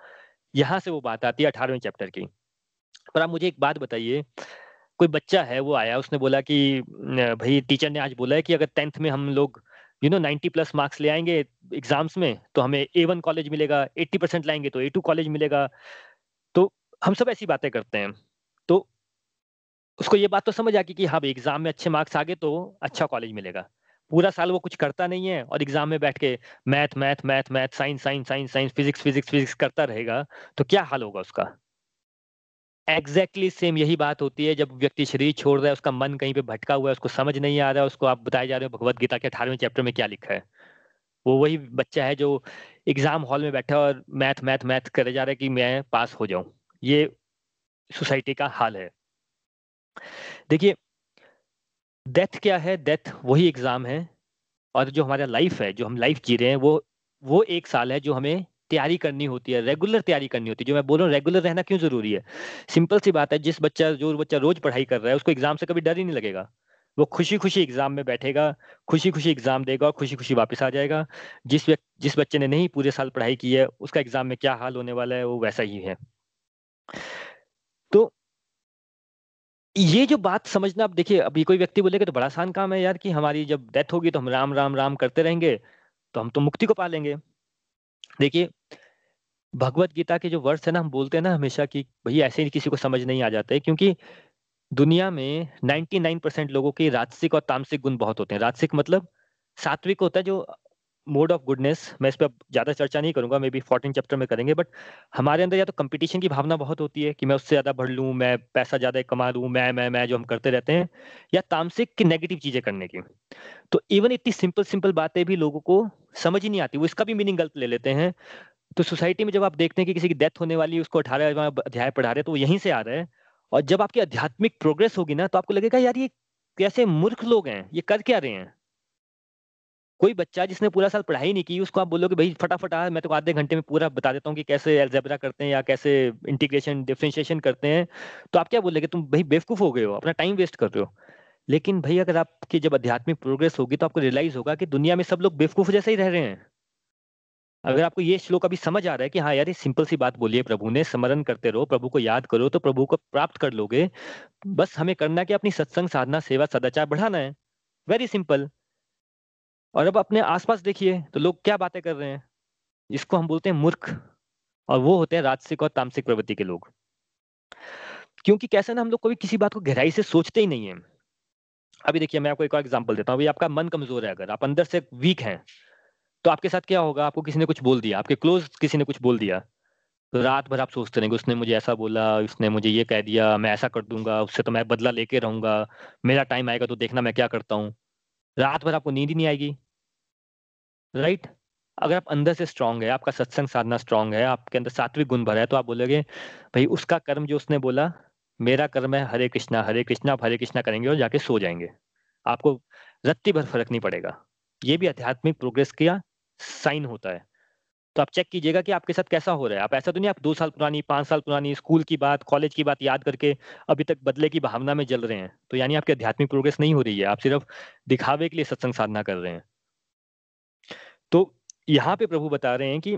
यहाँ से वो बात आती है अठारहवें चैप्टर की। पर आप मुझे एक बात बताइए, कोई बच्चा है, वो आया, उसने बोला कि भाई टीचर ने आज बोला है कि अगर टेंथ में हम लोग you know ninety plus marks ले आएँगे एग्ज़ाम्स में तो हमें ए वन कॉलेज मिलेगा एट्टी परसेंट लाएँगे तो ए टू कॉलेज मिलेगा। तो हम सब ऐसी बातें करते हैं। उसको ये बात तो समझ आ गई कि हाँ भाई एग्ज़ाम में अच्छे मार्क्स आ गए तो अच्छा कॉलेज मिलेगा। पूरा साल वो कुछ करता नहीं है और एग्ज़ाम में बैठ के math math math math science science science science physics physics physics करता रहेगा तो क्या हाल होगा उसका? एग्जैक्टली exactly सेम यही बात होती है, जब व्यक्ति शरीर छोड़ रहा है, उसका मन कहीं पे भटका हुआ है, उसको समझ नहीं आ रहा है, उसको आप बताए जा रहे हो भगवत गीता के अठारहवें चैप्टर में क्या लिखा है। वो वही बच्चा है जो एग्ज़ाम हॉल में बैठा और मैथ मैथ मैथ करे जा रहा है कि मैं पास हो जाऊँ। ये सोसाइटी का हाल है। देखिए डेथ क्या है? डेथ वही एग्ज़ाम है और जो हमारा लाइफ है, जो हम लाइफ जी रहे हैं, वो वो एक साल है जो हमें तैयारी करनी होती है रेगुलर तैयारी करनी होती है। जो मैं बोल रहा हूँ रेगुलर रहना क्यों ज़रूरी है? सिंपल सी बात है, जिस बच्चा, जो बच्चा रोज पढ़ाई कर रहा है, उसको एग्ज़ाम से कभी डर ही नहीं लगेगा। वो खुशी खुशी एग्ज़ाम में बैठेगा खुशी खुशी एग्ज़ाम देगा और खुशी खुशी वापस आ जाएगा। जिस जिस बच्चे ने नहीं पूरे साल पढ़ाई की है, उसका एग्ज़ाम में क्या हाल होने वाला है, वो वैसा ही है। तो ये जो बात समझना, अब देखिए, अभी कोई व्यक्ति बोलेगा तो बड़ा आसान काम है यार कि हमारी जब डेथ होगी तो हम राम राम राम करते रहेंगे तो हम तो मुक्ति को पा लेंगे। देखिए, भगवत गीता के जो वर्ष है ना, हम बोलते हैं ना हमेशा कि भाई ऐसे ही किसी को समझ नहीं आ जाता है क्योंकि दुनिया में 99 परसेंट लोगों के राजसिक और तामसिक गुण बहुत होते हैं। राजसिक मतलब सात्विक होता है जो मोड ऑफ़ गुडनेस, मैं इस पर ज़्यादा चर्चा नहीं करूँगा मे बी फोर्टीन चैप्टर में करेंगे बट हमारे अंदर या तो कंपटीशन की भावना बहुत होती है कि मैं उससे ज़्यादा बढ़ लूँ, मैं पैसा ज़्यादा कमा लूँ, मैं मैं मैं जो हम करते रहते हैं, या तामसिक की नेगेटिव चीज़ें करने की। तो इवन इतनी सिंपल सिंपल बातें भी लोगों को समझ ही नहीं आती, वो इसका भी मीनिंग गलत ले लेते हैं। तो सोसाइटी में जब आप देखते हैं कि किसी की डेथ होने वाली है उसको अठारह अध्याय पढ़ा रहे तो वो यहीं से आ रहा है, और जब आपकी आध्यात्मिक प्रोग्रेस होगी ना तो आपको लगेगा, यार, ये कैसे मूर्ख लोग हैं? ये कर क्या रहे हैं? कोई बच्चा जिसने पूरा साल पढ़ाई नहीं की, उसको आप बोलोगे, भाई, फटाफट आ, मैं तो आधे घंटे में पूरा बता देता हूँ कि कैसे एल्जेब्रा करते हैं या कैसे इंटीग्रेशन डिफ्रेंशिएशन करते हैं। तो आप क्या बोलेगे, तुम भाई बेवकूफ़ हो गए हो, अपना टाइम वेस्ट कर रहे हो। लेकिन भाई, अगर आपकी जब आध्यात्मिक प्रोग्रेस होगी तो आपको रियलाइज़ होगा कि दुनिया में सब लोग बेवकूफ़ जैसे ही रह रहे हैं। अगर आपको ये श्लोक अभी समझ आ रहा है कि हाँ यार, ये सिंपल सी बात बोलिए प्रभु ने, स्मरण करते रहो, प्रभु को याद करो तो प्रभु को प्राप्त कर लोगे। बस हमें करना कि अपनी सत्संग, साधना, सेवा, सदाचार बढ़ाना है। वेरी सिंपल और अब अपने आसपास देखिए तो लोग क्या बातें कर रहे हैं। इसको हम बोलते हैं मूर्ख, और वो होते हैं राजसिक और तामसिक प्रवृत्ति के लोग। क्योंकि कैसे ना हम लोग कभी किसी बात को गहराई से सोचते ही नहीं है। अभी देखिए मैं आपको एक और एग्ज़ाम्पल देता हूँ। आपका मन कमज़ोर है अगर, आप अंदर से वीक हैं तो आपके साथ क्या होगा? आपको किसी ने कुछ बोल दिया, आपके क्लोज किसी ने कुछ बोल दिया तो रात भर आप सोचते रहेंगे, उसने मुझे ऐसा बोला, उसने मुझे ये कह दिया, मैं ऐसा कर दूँगा, उससे तो मैं बदला लेके रहूँगा, मेरा टाइम आएगा तो देखना मैं क्या करता हूँ। रात भर आपको नींद ही नहीं आएगी। राइट? अगर आप अंदर से स्ट्रांग है, आपका सत्संग साधना स्ट्रांग है, आपके अंदर सात्विक गुण भर है तो आप बोलोगे, भाई, उसका कर्म जो उसने बोला, मेरा कर्म है हरे कृष्णा हरे कृष्णा, आप हरे कृष्णा करेंगे और जाके सो जाएँगे। आपको रत्ती भर फ़र्क नहीं पड़ेगा। ये भी आध्यात्मिक प्रोग्रेस का साइन होता है। तो आप चेक कीजिएगा कि आपके साथ कैसा हो रहा है। आप ऐसा तो नहीं, आप दो साल पुरानी, पाँच साल पुरानी स्कूल की बात कॉलेज की बात याद करके अभी तक बदले की भावना में जल रहे हैं। तो यानी आपकी आध्यात्मिक प्रोग्रेस नहीं हो रही है। आप सिर्फ़ दिखावे के लिए सत्संग साधना कर रहे हैं। तो यहाँ पे प्रभु बता रहे हैं कि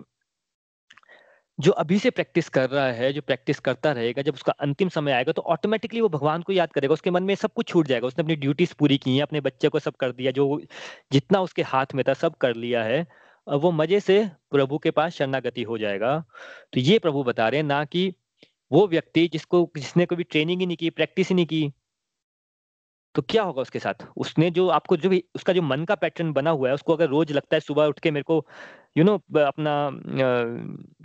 जो अभी से प्रैक्टिस कर रहा है, जो प्रैक्टिस करता रहेगा, जब उसका अंतिम समय आएगा तो ऑटोमेटिकली वो भगवान को याद करेगा। उसके मन में सब कुछ छूट जाएगा। उसने अपनी ड्यूटीज़ पूरी की है, अपने बच्चे को सब कर दिया, जो जितना उसके हाथ में था, सब कर लिया है वो मज़े से प्रभु के पास शरणागति हो जाएगा। तो ये प्रभु बता रहे हैं ना कि वो व्यक्ति जिसको, जिसने कभी ट्रेनिंग ही नहीं की प्रैक्टिस ही नहीं की तो क्या होगा उसके साथ? उसने जो आपको जो भी उसका जो मन का पैटर्न बना हुआ है उसको अगर रोज लगता है सुबह उठ के मेरे को यू you नो know, अपना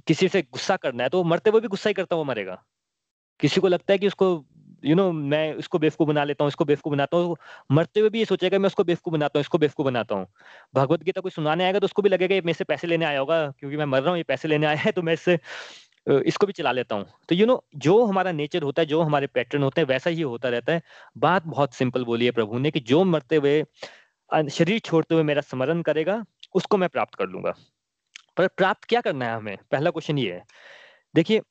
किसी से गुस्सा करना है तो मरते हुए भी गुस्सा ही करता हुआ मरेगा। किसी को लगता है कि उसको यू नो मैं उसको बेवकूफ़ बना लेता हूँ इसको बेवकूफ़ बनाता हूँ मरते हुए भी ये सोचेगा मैं उसको बेवकूफ़ बनाता हूँ इसको बेवकूफ़ बनाता हूँ। भगवत गीता कोई सुनाने आएगा तो उसको भी लगेगा मेरे से पैसे लेने आया होगा क्योंकि मैं मर रहा हूँ ये पैसे लेने आया है तो मैं इससे इसको भी चला लेता हूँ। तो यू नो जो हमारा नेचर होता है, जो हमारे पैटर्न होते हैं, वैसा ही होता रहता है। बात बहुत सिंपल बोली है प्रभु ने कि जो मरते हुए शरीर छोड़ते हुए मेरा स्मरण करेगा, उसको मैं प्राप्त कर लूँगा। पर प्राप्त क्या करना है हमें? पहला क्वेश्चन ये है। देखिए,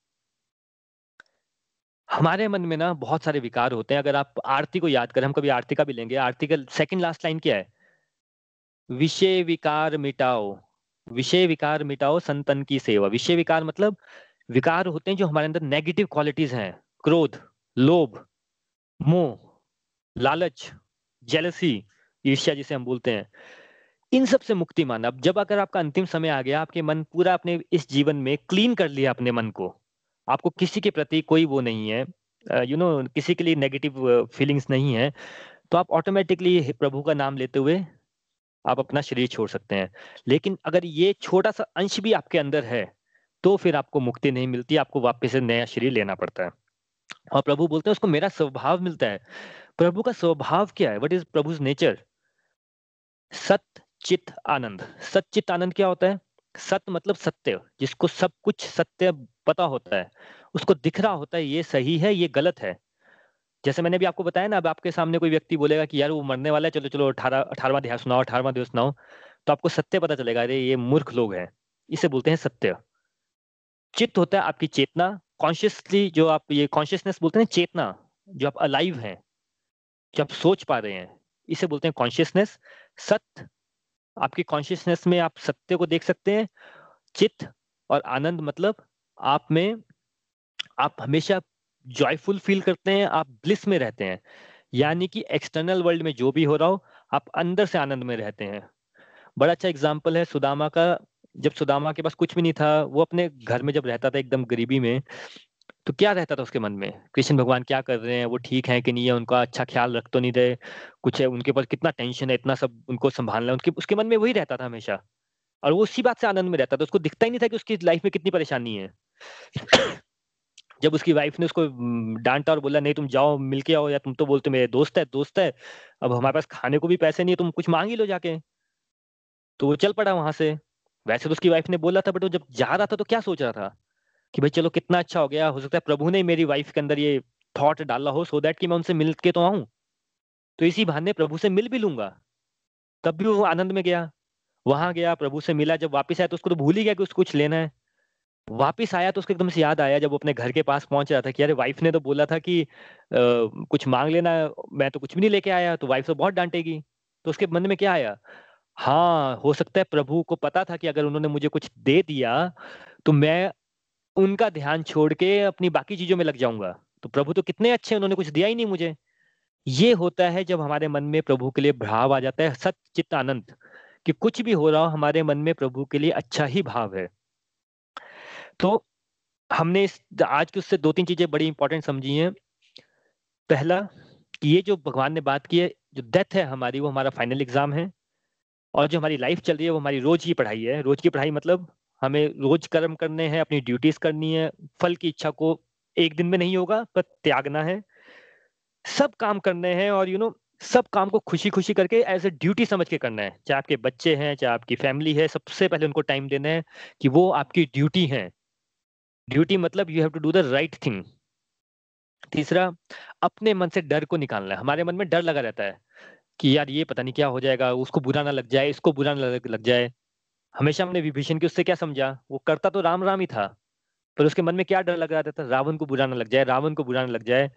हमारे मन में ना बहुत सारे विकार होते हैं। अगर आप आरती को याद करें, हम कभी आरती का भी लेंगे। आरती का सेकंड लास्ट लाइन क्या है? विषय विकार मिटाओ। विषय विकार मिटाओ संतन की सेवा। विषय विकार मतलब विकार होते हैं जो हमारे अंदर नेगेटिव क्वालिटीज हैं। क्रोध, लोभ, मोह, लालच जेलसी ईर्ष्या जिसे हम बोलते हैं। इन सबसे मुक्ति माना। अब जब अगर आपका अंतिम समय आ गया, आपके मन पूरा अपने इस जीवन में क्लीन कर लिया अपने मन को, आपको किसी के प्रति कोई वो नहीं है यू नो किसी के लिए नेगेटिव फीलिंग्स नहीं है तो आप ऑटोमेटिकली प्रभु का नाम लेते हुए आप अपना शरीर छोड़ सकते हैं। लेकिन अगर ये छोटा सा अंश भी आपके अंदर है तो फिर आपको मुक्ति नहीं मिलती, आपको वापस से नया शरीर लेना पड़ता है। और प्रभु बोलते हैं, उसको मेरा स्वभाव मिलता है। प्रभु का स्वभाव क्या है? वट इज़ प्रभु नेचर सत, चित, आनंद। सचित आनंद क्या होता है? सत मतलब सत्य, जिसको सब कुछ सत्य पता होता है। उसको दिख रहा होता है, ये सही है, ये गलत है। जैसे मैंने भी आपको बताया ना, अब आपके सामने कोई व्यक्ति बोलेगा कि, यार, वो मरने वाला है, चलो चलो, अठारह अठारवा ध्यान सुनाओ अठारवा दिवस सुनाओ। तो आपको सत्य पता चलेगा, अरे, ये मूर्ख लोग हैं। इसे बोलते हैं सत्य। चित्त होता है आपकी चेतना कॉन्शियसली जो आप ये कॉन्शियसनेस बोलते हैं चेतना, जो आप अलाइव हैं, जो आप सोच पा रहे हैं, इसे बोलते हैं कॉन्शियसनेस सत्य, आपकी कॉन्शियसनेस में आप सत्य को देख सकते हैं। चित्त और आनंद मतलब आप में, आप हमेशा जॉयफुल फील करते हैं, आप ब्लिस में रहते हैं। यानी कि एक्सटर्नल वर्ल्ड में जो भी हो रहा हो, आप अंदर से आनंद में रहते हैं। बड़ा अच्छा एग्ज़ाम्पल है सुदामा का जब सुदामा के पास कुछ भी नहीं था, वो अपने घर में जब रहता था एकदम गरीबी में तो क्या रहता था उसके मन में? कृष्ण भगवान क्या कर रहे हैं? वो ठीक है कि नहीं है? उनका अच्छा ख्याल रख तो नहीं रहे? कुछ है, उनके पास कितना टेंशन है, इतना सब उनको संभालना है? उनके, उसके मन में वही रहता था हमेशा। और वो उसी बात से आनंद में रहता था। उसको दिखता ही नहीं था कि उसकी लाइफ में कितनी परेशानी है। <coughs> जब उसकी वाइफ ने उसको डांटा और बोला, नहीं, तुम जाओ मिल के आओ, या तुम तो बोलते मेरे दोस्त है दोस्त है। अब हमारे पास खाने को भी पैसे नहीं है, तुम कुछ मांग ही लो जाके। तो वो चल पड़ा वहाँ से। वैसे तो उसकी वाइफ ने बोला था बट वो जब जा रहा था तो क्या सोच रहा था? कि भाई चलो कितना अच्छा हो गया हो सकता है प्रभु ने मेरी वाइफ के अंदर ये थॉट डाला हो सो दैट कि मैं उनसे मिल के तो आऊँ। तो इसी बहाने प्रभु से मिल भी लूँगा। तब भी वो आनंद में गया। वहाँ गया प्रभु से मिला। जब वापिस आया तो उसको तो भूल ही गया कि उसको कुछ लेना है। वापिस आया तो उसको एकदम से याद आया जब वो अपने घर के पास पहुँच रहा था कि अरे वाइफ ने तो बोला था कि आ, कुछ मांग लेना मैं तो कुछ भी नहीं लेके आया तो वाइफ तो बहुत डांटेगी। तो उसके मन में क्या आया? हाँ हो सकता है प्रभु को पता था कि अगर उन्होंने मुझे कुछ दे दिया तो मैं उनका ध्यान छोड़ के अपनी बाकी चीज़ों में लग जाऊँगा। तो प्रभु तो कितने अच्छे उन्होंने कुछ दिया ही नहीं मुझे। ये होता है जब हमारे मन में प्रभु के लिए भाव आ जाता है, सच चित्त आनंद, कि कुछ भी हो रहा हो, हमारे मन में प्रभु के लिए अच्छा ही भाव है। तो हमने इस, आज की उससे दो तीन चीज़ें बड़ी इंपॉर्टेंट समझी हैं। पहला, कि ये जो भगवान ने बात की है, जो डेथ है हमारी, वो हमारा फाइनल एग्ज़ाम है। और जो हमारी लाइफ चल रही है वो हमारी रोज की पढ़ाई है। रोज की पढ़ाई मतलब हमें रोज कर्म करने हैं अपनी ड्यूटीज़ करनी है। फल की इच्छा को एक दिन में नहीं होगा पर त्यागना है। सब काम करने हैं और यू you नो know, सब काम को खुशी खुशी करके एज ए ड्यूटी समझ के करना है। चाहे आपके बच्चे हैं चाहे आपकी फैमिली है सबसे पहले उनको टाइम देना है कि वो आपकी ड्यूटी है। ड्यूटी मतलब you have to do the right thing तीसरा अपने मन से डर को निकालना है। हमारे मन में डर लगा रहता है। कि यार ये पता नहीं क्या हो जाएगा उसको बुरा ना लग जाए इसको बुरा ना लग, जाए। हमेशा हमने विभीषण की उससे क्या समझा? वो करता तो राम राम ही था पर उसके मन में क्या डर लग रहा था? रावण को बुरा ना लग जाए रावण को बुरा ना लग जाए।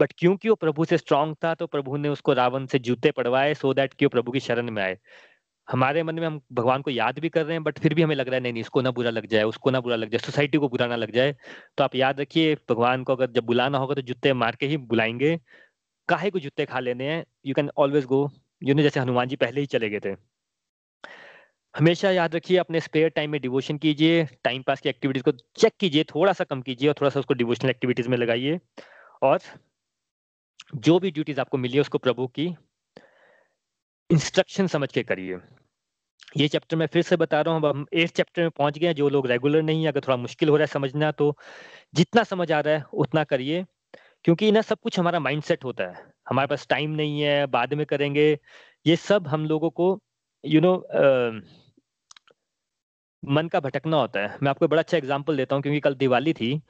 बट क्योंकि वो प्रभु से स्ट्रांग था तो प्रभु ने उसको रावण से जूते पड़वाए सो दैट कि वो प्रभु की शरण में आए। हमारे मन में हम भगवान को याद भी कर रहे हैं बट फिर भी हमें लग रहा है नहीं नहीं इसको ना बुरा लग जाए उसको ना बुरा लग जाए सोसाइटी को बुरा ना लग जाए। तो आप याद रखिए भगवान को अगर जब बुलाना होगा तो जूते मार के ही बुलाएँगे। काहे को जूते खा लेने हैं? You can always go you know जैसे हनुमान जी पहले ही चले गए थे। हमेशा याद रखिए, अपने स्पेयर टाइम में डिवोशन कीजिए टाइम पास की एक्टिविटीज़ को चेक कीजिए थोड़ा सा कम कीजिए और थोड़ा सा उसको डिवोशनल एक्टिविटीज़ में लगाइए। और जो भी ड्यूटीज़ आपको मिली है, उसको प्रभु की इंस्ट्रक्शन समझ के करिए। ये चैप्टर मैं फिर से बता रहा हूँ हम एट चैप्टर में पहुँच गए जो लोग रेगुलर नहीं है, अगर थोड़ा मुश्किल हो रहा है समझना तो जितना समझ आ रहा है, उतना करिए। क्योंकि ना सब कुछ हमारा माइंडसेट होता है। हमारे पास टाइम नहीं है बाद में करेंगे। ये सब हम लोगों को यू you नो know, मन का भटकना होता है। मैं आपको बड़ा अच्छा एग्ज़ाम्पल देता हूँ क्योंकि कल दिवाली थी।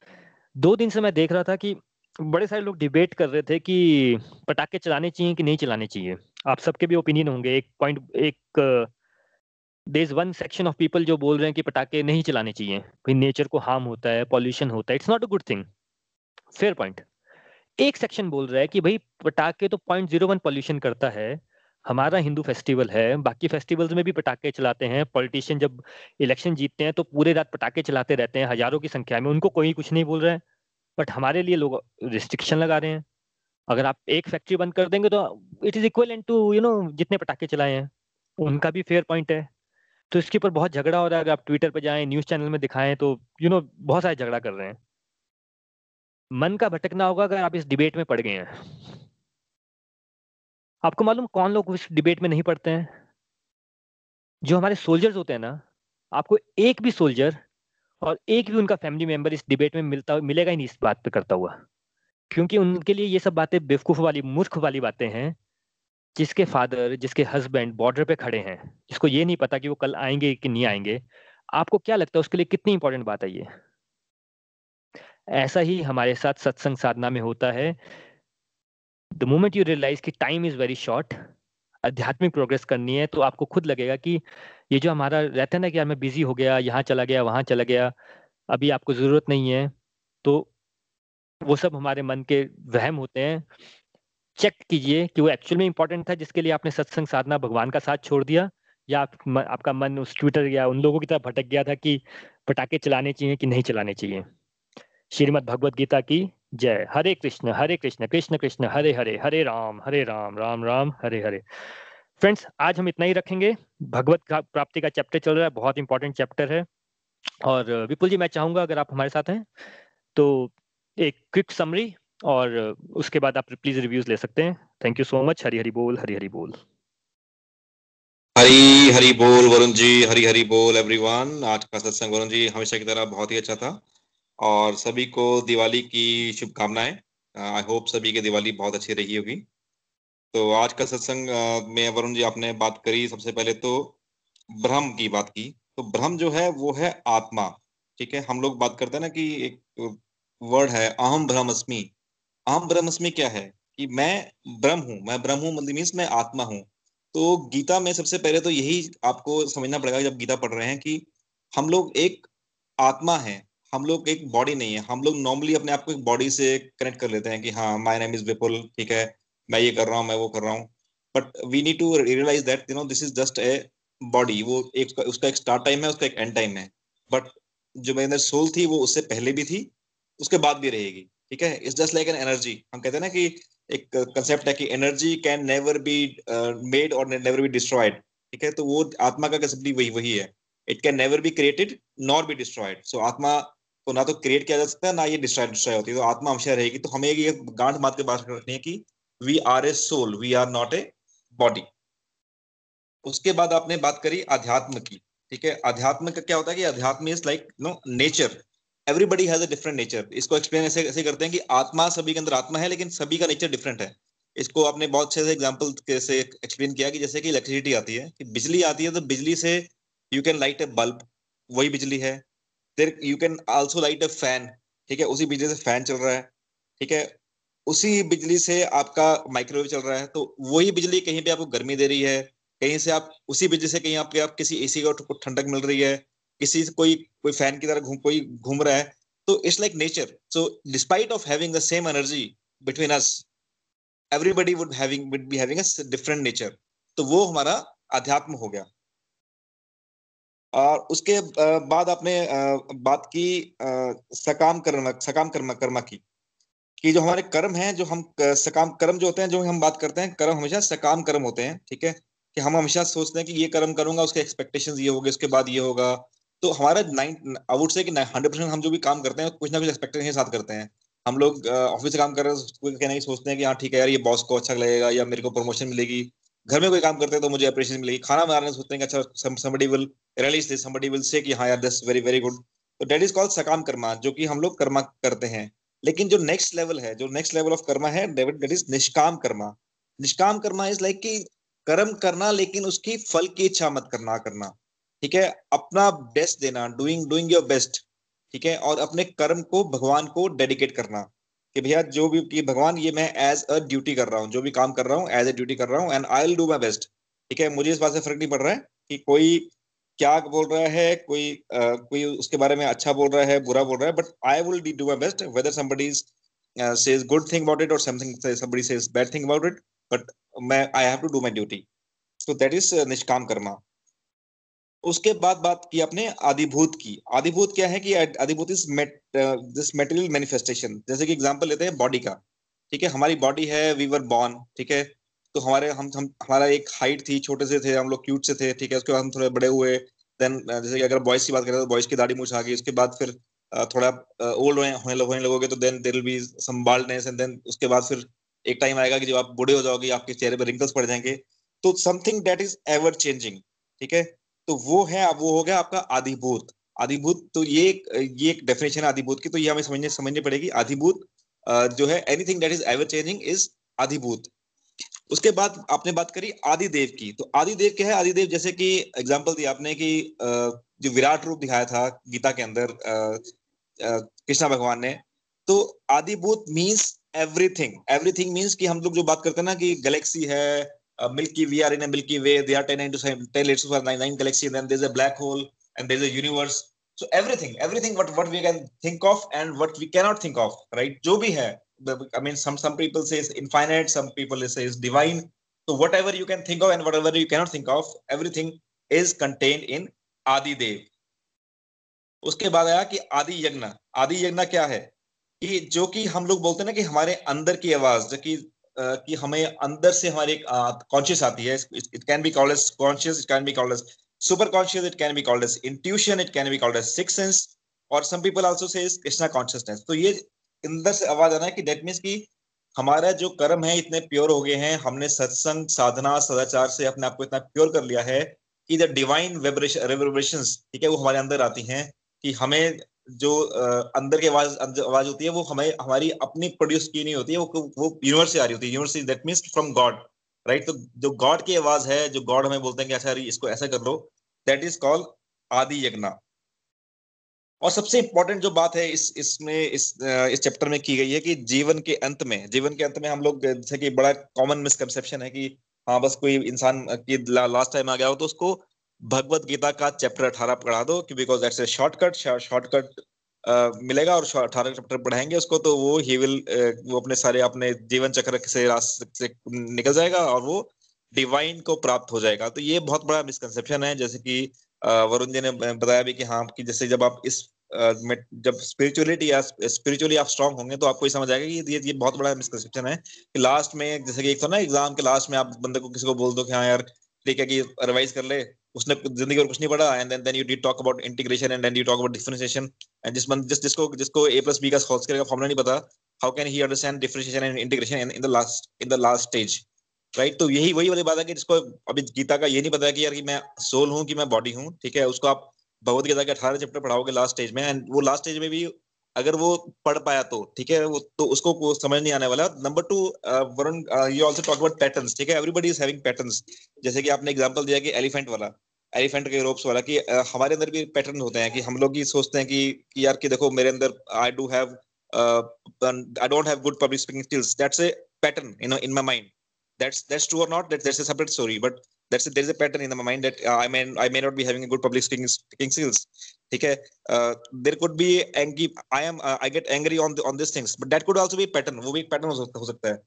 दो दिन से मैं देख रहा था कि बड़े सारे लोग डिबेट कर रहे थे कि पटाखे चलाने चाहिए कि नहीं चलाने चाहिए। आप सबके भी ओपिनियन होंगे। एक पॉइंट एक they is one section of people जो बोल रहे हैं कि पटाखे नहीं चलाने चाहिए। भाई नेचर को हार्म होता है पॉल्यूशन होता है। It's not a good thing fair point एक सेक्शन बोल रहा है कि भाई पटाखे तो पॉइंट ज़ीरो वन पॉल्यूशन करता है। हमारा हिंदू फेस्टिवल है बाकी फेस्टिवल्स में भी पटाखे चलाते हैं। पॉलिटिशियन जब इलेक्शन जीतते हैं तो पूरे रात पटाखे चलाते रहते हैं हज़ारों की संख्या में। उनको कोई कुछ नहीं बोल रहा है बट हमारे लिए लोग रिस्ट्रिक्शन लगा रहे हैं। अगर आप एक फैक्ट्री बंद कर देंगे तो it is equal to you know जितने पटाखे चलाए हैं उनका भी फेयर पॉइंट है। तो इसके ऊपर बहुत झगड़ा हो रहा है। अगर आप ट्विटर पर जाएँ न्यूज़ चैनल में दिखाएँ तो यू you नो know, बहुत सारे झगड़ा कर रहे हैं। मन का भटकना होगा अगर आप इस डिबेट में पड़ गए हैं। आपको मालूम कौन लोग उस डिबेट में नहीं पढ़ते हैं? जो हमारे सोल्जर्स होते हैं ना, आपको एक भी सोल्जर और एक भी उनका फैमिली मेंबर इस डिबेट में मिलता, मिलेगा ही नहीं इस बात पे करता हुआ। क्योंकि उनके लिए ये सब बातें बेवकूफ़ वाली, मूर्ख वाली बातें हैं, जिसके फादर जिसके हस्बैंड बॉर्डर पे खड़े हैं, जिसको ये नहीं पता कि वो कल आएँगे कि नहीं आएँगे। आपको क्या लगता है उसके लिए कितनी इंपॉर्टेंट बात है ये? ऐसा ही हमारे साथ सत्संग साधना में होता है। द मोमेंट यू रियलाइज़ कि टाइम इज़ वेरी शॉर्ट आध्यात्मिक प्रोग्रेस करनी है तो आपको खुद लगेगा कि ये जो हमारा रहता है ना कि यार मैं बिज़ी हो गया यहाँ चला गया वहाँ चला गया अभी आपको ज़रूरत नहीं है तो वो सब हमारे मन के वहम होते हैं। चेक कीजिए कि वो एक्चुअल में इंपॉर्टेंट था जिसके लिए आपने सत्संग साधना भगवान का साथ छोड़ दिया या आप, म, आपका मन उस ट्विटर या उन लोगों की तरफ़ भटक गया था कि पटाखे चलाने चाहिए कि नहीं चलाने चाहिए। श्रीमद भगवद गीता की जय। हरे कृष्ण हरे कृष्ण कृष्ण कृष्ण, हरे हरे हरे राम हरे राम राम राम, हरे हरे। फ्रेंड्स, आज हम इतना ही रखेंगे। भगवत प्राप्ति का चैप्टर चल रहा है, बहुत इंपॉर्टेंट चैप्टर है। और विपुल जी, मैं चाहूँगा अगर आप हमारे साथ हैं तो एक क्विक समरी और उसके बाद आप प्लीज़ रिव्यूज़ ले सकते हैं। Thank you so much Hari Hari बोल, हरी हरी बोल। हरी हरी बोल, वरुण जी। हरी हरी बोल एवरीवन आज का सत्संग, वरुण जी, हमेशा की तरह बहुत ही अच्छा था। और सभी को दिवाली की शुभकामनाएँ। आई होप सभी की दिवाली बहुत अच्छी रही होगी। तो आज का सत्संग में वरुण जी आपने बात करी सबसे पहले तो ब्रह्म की बात की। तो ब्रह्म जो है, वो है आत्मा, ठीक है? हम लोग बात करते हैं ना कि एक वर्ड है, अहम ब्रह्मस्मि। अहम ब्रह्मस्मि क्या है? कि मैं ब्रह्म हूँ, मैं ब्रह्म हूँ मतलब मीन्स मैं आत्मा हूँ। तो गीता में सबसे पहले तो यही आपको समझना पड़ेगा, जब गीता पढ़ रहे हैं कि हम लोग एक आत्मा है। हम लोग एक बॉडी नहीं है। हम लोग नॉर्मली अपने आप को एक बॉडी से कनेक्ट कर लेते हैं कि हाँ माई नेम इज़ विपुल ठीक है, मैं ये कर रहा हूँ, मैं वो कर रहा हूँ। But we need to realise that you know this is just a body वो एक उसका एक स्टार्ट टाइम है, उसका एक एंड टाइम है। बट जो मेरे अंदर सोल थी, वो उससे पहले भी थी, उसके बाद भी रहेगी, ठीक है? It's just like an energy हम कहते हैं ना कि एक कंसेप्ट है कि energy can never be made और नेवर बी डिस्ट्रॉयड ठीक है? तो वो आत्मा का कंसेप्ट वही वही है। It can never be created nor be destroyed so आत्मा को ना तो क्रिएट किया जा सकता है, ना ये डिस्ट्रॉय डिस्ट्रॉय होती है। तो आत्मा हमेशा रहेगी। तो हमें ये गांठ बात के बात रखनी है कि we are a soul we are not a body उसके बाद आपने बात करी अध्यात्म की, ठीक है? अध्यात्म का क्या होता है कि अध्यात्म is like no nature everybody has a different nature इसको एक्सप्लेन ऐसे ऐसे करते हैं कि आत्मा सभी के अंदर आत्मा है, लेकिन सभी का नेचर डिफरेंट है। इसको आपने बहुत अच्छे से एग्ज़ाम्पल से एक्सप्लेन किया कि जैसे कि इलेक्ट्रिसिटी आती है, कि बिजली आती है तो बिजली से you can light a bulb वही बिजली है। There you can also light a fan ठीक है? उसी बिजली से फ़ैन चल रहा है, ठीक है? उसी बिजली से आपका माइक्रोवेव चल रहा है तो वही बिजली कहीं पे आपको गर्मी दे रही है, कहीं से आप, उसी बिजली से कहीं आपके, आप किसी एसी को ठंडक मिल रही है, किसी कोई कोई फ़ैन की तरह घूम, कोई घूम रहा है तो it's like nature so despite of having the same energy between us everybody would having would be having a different nature तो वो हमारा अध्यात्म हो गया। और उसके बाद आपने बात की सकाम कर्म सकाम कर्म, कर्मा की, कि जो हमारे कर्म हैं, जो हम सकाम, कर्म जो होते हैं, जो हम बात करते हैं, कर्म हमेशा सकाम कर्म होते हैं, ठीक है? कि हम हमेशा सोचते हैं कि ये कर्म करूँगा, उसके एक्सपेक्टेशंस ये होगी, उसके बाद ये होगा। तो हमारा नाइन आउट से कि हंड्रेड परसेंट हम जो भी काम करते हैं, कुछ ना कुछ एक्सपेक्टेशन के साथ करते हैं। हम लोग ऑफ़िस से काम कर रहे हैं कहना सोचते हैं कि हाँ ठीक है यार, ये बॉस को अच्छा लगेगा, या मेरे को प्रमोशन मिलेगी। घर में कोई काम करते हैं तो मुझे अप्रिशिएशन मिलेगी। खाना बनाने सोचते हैं कि अच्छा somebody will realist this somebody will say कि हाँ यार दिस वेरी वेरी गुड तो डेट इज़ कॉल्ड सकाम कर्मा जो कि हम लोग कर्मा करते हैं। लेकिन जो नेक्स्ट लेवल है, जो नेक्स्ट लेवल ऑफ़ कर्मा है डेट इज़ निष्काम कर्मा निष्काम कर्मा इज़ लाइक कि कर्म करना, लेकिन उसकी फल की इच्छा मत करना करना। ठीक है? अपना बेस्ट देना डूइंग डूइंग योर बेस्ट ठीक है? और अपने कर्म को, भगवान को डेडिकेट करना। कि भैया, जो भी कि भगवान, ये मैं एज अ ड्यूटी कर रहा हूँ। जो भी काम कर रहा हूँ एज अ ड्यूटी कर रहा हूँ and I will do my best ठीक है? मुझे इस बात से फ़र्क नहीं पड़ रहा है कि कोई क्या बोल रहा है कोई uh, कोई उसके बारे में अच्छा बोल रहा है बुरा बोल रहा है but I will do my best whether somebody says good thing about it or something somebody says bad thing about it but मैं have to do my duty. So that is uh, निष्काम कर्मा उसके बाद बात की आपने आदिभूत की। आदिभूत क्या है कि आदिभूत इज़ दिस मेटेरियल मैनिफेस्टेशन जैसे कि एग्जांपल लेते हैं बॉडी का। ठीक है हमारी बॉडी है वी वर बॉर्न ठीक है? तो हमारे हम हम हमारा एक हाइट थी छोटे से थे हम लोग क्यूट से थे ठीक है? उसके बाद हम थोड़े बड़े हुए देन जैसे कि अगर बॉयज़ की बात करें तो बॉयज़ की दाढ़ी मूछ आ गई, उसके बाद फिर थोड़ा ओल्ड होने होने लगोगे तो then there be some baldness and then उसके बाद फिर एक टाइम आएगा कि जब आप बूढ़े हो जाओगे, आपके चेहरे पर रिंकल्स पड़ जाएँगे। तो something that is ever changing ठीक है? तो वो है, वो हो गया आपका आधिभूत आधिभूत तो ये ये एक डेफिनेशन है आधिभूत की तो ये हमें समझने, समझनी पड़ेगी। आधिभूत जो है anything that is ever changing is आधिभूत उसके बाद आपने बात करी आदि देव की। तो आदि देव क्या है? आदि देव जैसे कि एग्ज़ाम्पल दिया आपने की जो विराट रूप दिखाया था गीता के अंदर कृष्णा भगवान ने तो adibhut means everything everything means की हम लोग जो बात करते हैं ना कि गैलेक्सी है milky we are in milky way galaxy black hole and there universe everything everything what what we can think of and what we cannot think of right जो भी है I mean, some some people say it's infinite, some people say it's divine. So whatever you can think of and whatever you cannot think of, everything is contained in Adi Dev. उसके बाद आया कि आदि यज्ञ आदि यज्ञ क्या है कि जो कि हम लोग बोलते हैं ना कि हमारे अंदर की आवाज़ जो कि कि हमें अंदर से हमारी एक कॉन्शियस आती है it can be called as conscious it can be called as super conscious it can be called as intuition it can be called as six sense और some people also say Krishna consciousness तो ये अंदर से आवाज़ आना है कि that means कि हमारा जो कर्म है इतने प्योर हो गए हैं, हमने सत्संग, साधना, सदाचार से अपने आप को इतना प्योर कर लिया है कि द डिवाइन वेब्रेशन ठीक है, वो हमारे अंदर आती हैं कि हमें जो अंदर की आवाज़ आवाज़ होती है, वो हमें, हमारी अपनी प्रोड्यूस की नहीं होती है, वो वो यूनिवर्स से आ रही होती है। Universe that means from God right तो जो गॉड की आवाज़ है, जो गॉड हमें बोलते हैं कि अच्छा इसको ऐसा कर लो दैट इज़ कॉल्ड आदि यज्ञ और सबसे इंपॉर्टेंट जो बात है इस इसमें इस इस चैप्टर में की गई है कि जीवन के अंत में जीवन के अंत में हम लोग जैसे कि बड़ा कॉमन मिसकंसेप्शन है कि हाँ बस कोई इंसान की ला, लास्ट टाइम आ गया हो तो उसको भगवत गीता का चैप्टर अठारह पढ़ा दो कि because that's a shortcut shortcut मिलेगा और अठारह चैप्टर पढ़ाएँगे उसको तो वो ही विल वो अपने सारे अपने जीवन चक्र से रास्ते से निकल जाएगा और वो डिवाइन को प्राप्त हो जाएगा। तो ये बहुत बड़ा मिसकंसेप्शन है जैसे कि वरुण जी ने बताया भी कि हाँ कि जैसे जब आप इस जब स्पिरिचुअलिटी या स्पिरिचुअली आप स्ट्रांग होंगे तो आपको ये समझ आएगा कि ये ये बहुत बड़ा मिसकंसेप्शन है कि लास्ट में, जैसे कि एक था ना एग्ज़ाम के लास्ट में आप बंदे को किसी को बोल दो कि हाँ यार, ठीक है कि रिवाइज कर ले, उसने ज़िंदगी और कुछ नहीं पढ़ा and then you did talk about integration and you talk about differentiation and जिस बंद, जिस, जिसको जिसको ए प्लस बी का फॉर्मूला नहीं पता how can he understand differentiation and integration in the last in the last stage right तो यही वही वाली बात है कि जिसको अभी गीता का ये नहीं पता है कि यार कि मैं सोल हूँ कि मैं बॉडी हूँ ठीक है? उसको आप भगवत गीता के अठारह चैप्टर पढ़ाओगे लास्ट स्टेज में एंड वो लास्ट स्टेज में भी अगर वो पढ़ पाया तो ठीक है? वो तो उसको समझ नहीं आने वाला number two Varun you also talk about patterns ठीक है? एवरीबॉडी इज़ हैविंग पैटर्न्स जैसे कि आपने एग्जांपल दिया कि एलिफेंट वाला एलिफेंट के रोप्स वाला कि uh, हमारे अंदर भी पैटर्न होते हैं कि हम लोग ही सोचते हैं कि, कि यार कि देखो मेरे अंदर I do have I don't have good public speaking skills that's a pattern in in my mind that's that's true or not that that's a separate story but that's a, there's a pattern in my mind that uh, i may i may not be having a good public speaking speaking skills है uh, there could be angry i am uh, i get angry on the, on these things but that could also be a pattern वो भी pattern हो सकता हो सकता है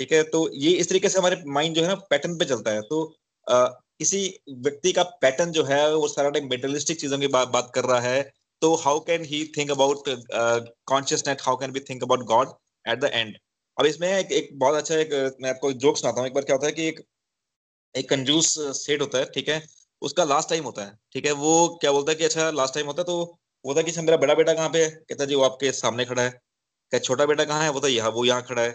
ठीक है तो ये इस तरीके से हमारे माइंड जो है ना पैटर्न पे चलता है तो uh, किसी व्यक्ति का पैटर्न जो है वो सारा टाइम मेटलिस्टिक चीज़ों की बात बात कर रहा है तो how can he think about consciousness how can be think about God at the end अब इसमें एक, एक बहुत अच्छा एक मैं आपको जोक सुनाता हूँ। एक बार क्या होता है कि एक एक कंजूस सेट होता है ठीक है? उसका लास्ट टाइम होता है ठीक है? वो क्या बोलता है कि अच्छा लास्ट टाइम होता है तो बोलता है कि अच्छा, मेरा बड़ा बेटा कहाँ पे है? कहता जी वो आपके सामने खड़ा है। क्या छोटा बेटा कहाँ है? बोलता यहाँ वो यहाँ खड़ा है।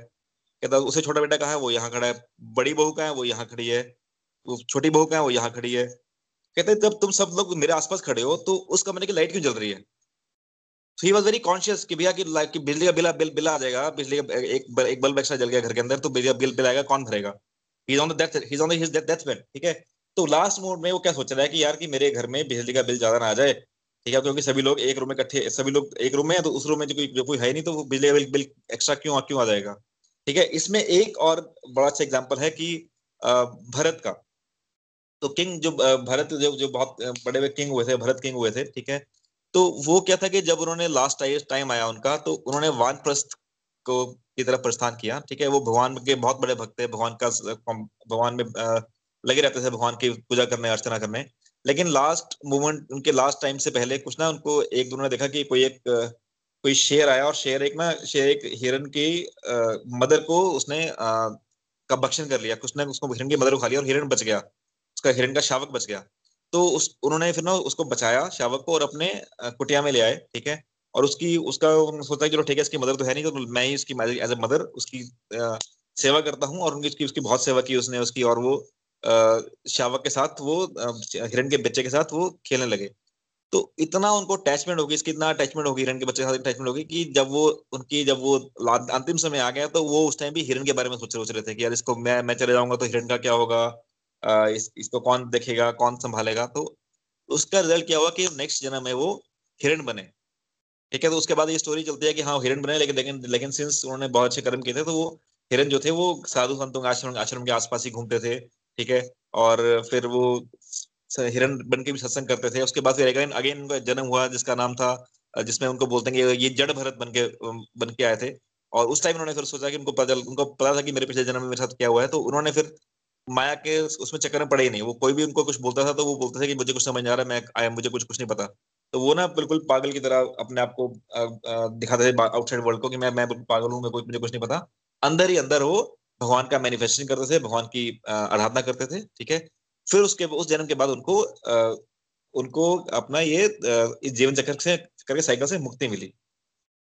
कहता उसे छोटा बेटा कहाँ है? वो यहाँ खड़ा है। बड़ी बहू कहाँ है? वो यहाँ खड़ी है। छोटी बहू कहाँ है? वो यहाँ खड़ी है। कहते जब तुम सब लोग मेरे आसपास खड़े हो तो उस कमरे की लाइट क्यों जल रही है? ही वाज वेरी कॉन्शियस कि भैया कि लाइक कि बिजली का बिल बिल बिल आ जाएगा, बिजली का एक एक बल्ब एक्स्ट्रा जल गया घर के अंदर तो बिजली का बिल बिल आएगा, कौन भरेगा? He is on the death he is on his death bed ठीक है? तो लास्ट मोड में वो क्या सोच रहा है कि यार कि मेरे घर में बिजली का बिल ज़्यादा ना आ जाए, ठीक है? क्योंकि सभी लोग एक रूम में इकट्ठे, सभी लोग एक रूम में है तो उस रूम में जो कोई जो कोई है नहीं तो बिजली का बिल बिल एक्स्ट्रा क्यों क्यों आ जाएगा? ठीक है? इसमें एक और बड़ा अच्छा एग्ज़ाम्पल है कि भरत का। तो किंग जो भरत जो जो बहुत बड़े बड़े किंग हुए थे, भरत किंग हुए थे, ठीक है? तो वो क्या था कि जब उन्होंने लास्ट टाइम आया उनका तो उन्होंने वानप्रस्थ को की तरफ़ प्रस्थान किया ठीक है? वो भगवान के बहुत बड़े भक्त थे भगवान का भगवान में लगे रहते थे भगवान की पूजा करने अर्चना करने। लेकिन लास्ट मोमेंट उनके लास्ट टाइम से पहले कुछ ना उनको एक उन्होंने देखा कि कोई एक कोई शेर आया और शेर एक ना शेर एक हिरन की आ, मदर को उसने का भक्षण कर लिया। कुछ ना उसको हिरन की मदर को खा लिया और हिरन बच गया। उसका हिरन का शावक बच गया। तो उस उन्होंने फिर ना उसको बचाया शावक को और अपने कुटिया में ले आए ठीक है? और उसकी उसका सोचा कि चलो ठीक है इसकी मदर तो है नहीं तो मैं ही उसकी एज ए मदर उसकी सेवा करता हूँ और उनकी उसकी उसकी बहुत सेवा की उसने उसकी और वो आ, शावक के साथ वो हिरण के बच्चे के साथ वो खेलने लगे। तो इतना उनको अटैचमेंट होगी इसकी इतना अटैचमेंट होगी हिरण के बच्चे के साथ अटैचमेंट होगी कि जब वो उनकी जब वो अंतिम समय आ गया तो वो उस टाइम भी हिरण के बारे में सोच रहे थे कि यार इसको मैं मैं चले जाऊँगा तो हिरण का क्या होगा? इस, इसको कौन देखेगा कौन संभालेगा? तो उसका रिज़ल्ट क्या हुआ कि नेक्स्ट जन्म में वो हिरण बने। ठीक है तो उसके बाद ये स्टोरी चलती है कि हाँ हिरण बने लेकिन लेकिन लेकिन सिंस उन्होंने बहुत अच्छे कर्म किए थे तो वो हिरण जो थे वो साधु संतों के आश्रम आश्रम के आसपास ही घूमते थे। ठीक है और फिर वो हिरण बन के भी सत्संग करते थे। उसके बाद फिर अगेन अगेन उनका जन्म हुआ जिसका नाम था जिसमें उनको बोलते हैं कि ये जड़ भरत बन के बन के आए थे। और उस टाइम उन्होंने फिर सोचा कि उनको पता उनको पता था कि मेरे पिछले जन्म में मेरे साथ क्या हुआ है तो उन्होंने फिर माया के उसमें चक्कर में पड़े ही नहीं। वो कोई भी उनको कुछ बोलता था तो वो बोलते थे कि मुझे कुछ समझ नहीं आ रहा, मैं आया, मुझे कुछ कुछ नहीं पता। तो वो ना बिल्कुल पागल की तरह अपने आप को दिखाते थे आउटसाइड वर्ल्ड को कि मैं मैं पागल हूँ, मैं कुछ मुझे कुछ नहीं पता। अंदर ही अंदर वो भगवान का मैनिफेस्टेशन करते थे, भगवान की आराधना करते थे, ठीक है? फिर उसके, उस जन्म के बाद उनको उनको अपना ये जीवन चक्र से, करके साइकिल से मुक्ति मिली।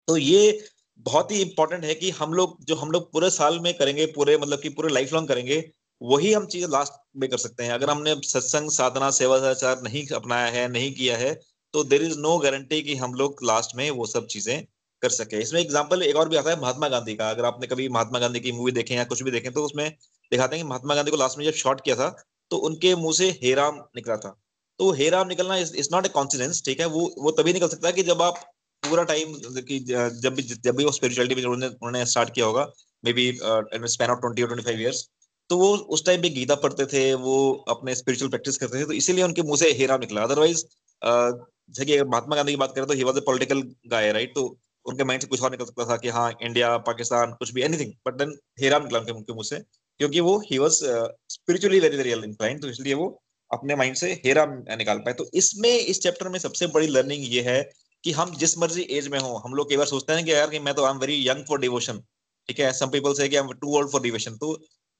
तो ये बहुत ही इंपॉर्टेंट है कि हम लोग, जो हम लोग पूरे साल में करेंगे, पूरे मतलब कि पूरे लाइफ लॉन्ग करेंगे वही हम चीज़ें लास्ट में कर सकते हैं। अगर हमने सत्संग, साधना, सेवा सदाचार नहीं अपनाया है, नहीं किया है तो देर इज़ नो गारंटी कि हम लोग लास्ट में वो सब चीज़ें कर सके। इसमें एग्ज़ाम्पल एक और भी आता है, महात्मा गांधी का। अगर आपने कभी महात्मा गांधी की मूवी देखें या कुछ भी देखें तो उसमें दिखाते हैं कि महात्मा गांधी को लास्ट में जब शॉर्ट किया था तो उनके मुँह से हेराम निकला था। तो हेराम निकलना इज़ नॉट ए कॉन्सिडेंस ठीक है? वो वो तभी निकल सकता है कि जब आप पूरा टाइम कि जब भी जब भी वो स्पिरिचुअलिटी में उन्होंने स्टार्ट किया होगा maybe span of twenty twenty five years तो वो उस टाइम पे गीता पढ़ते थे, वो अपने स्पिरिचुअल प्रैक्टिस करते थे तो इसीलिए उनके मुँह से हेरा निकला। अदरवाइज़ जैसे कि महात्मा गांधी की बात करें तो he was a political guy right तो उनके माइंड से कुछ और निकल सकता था कि हाँ इंडिया पाकिस्तान कुछ भी एनीथिंग बट देन हेरा निकला उनके मुँह से, क्योंकि वो he was spiritually very very inclined तो इसलिए वो अपने माइंड से हेरा निकाल पाए। तो इसमें, इस चैप्टर में सबसे बड़ी लर्निंग ये है कि हम जिस मर्ज़ी एज में हो, हम लोग कई बार सोचते हैं कि यार कि मैं तो I am very young for devotion ठीक है? सम पीपल से कि I am too old for devotion तो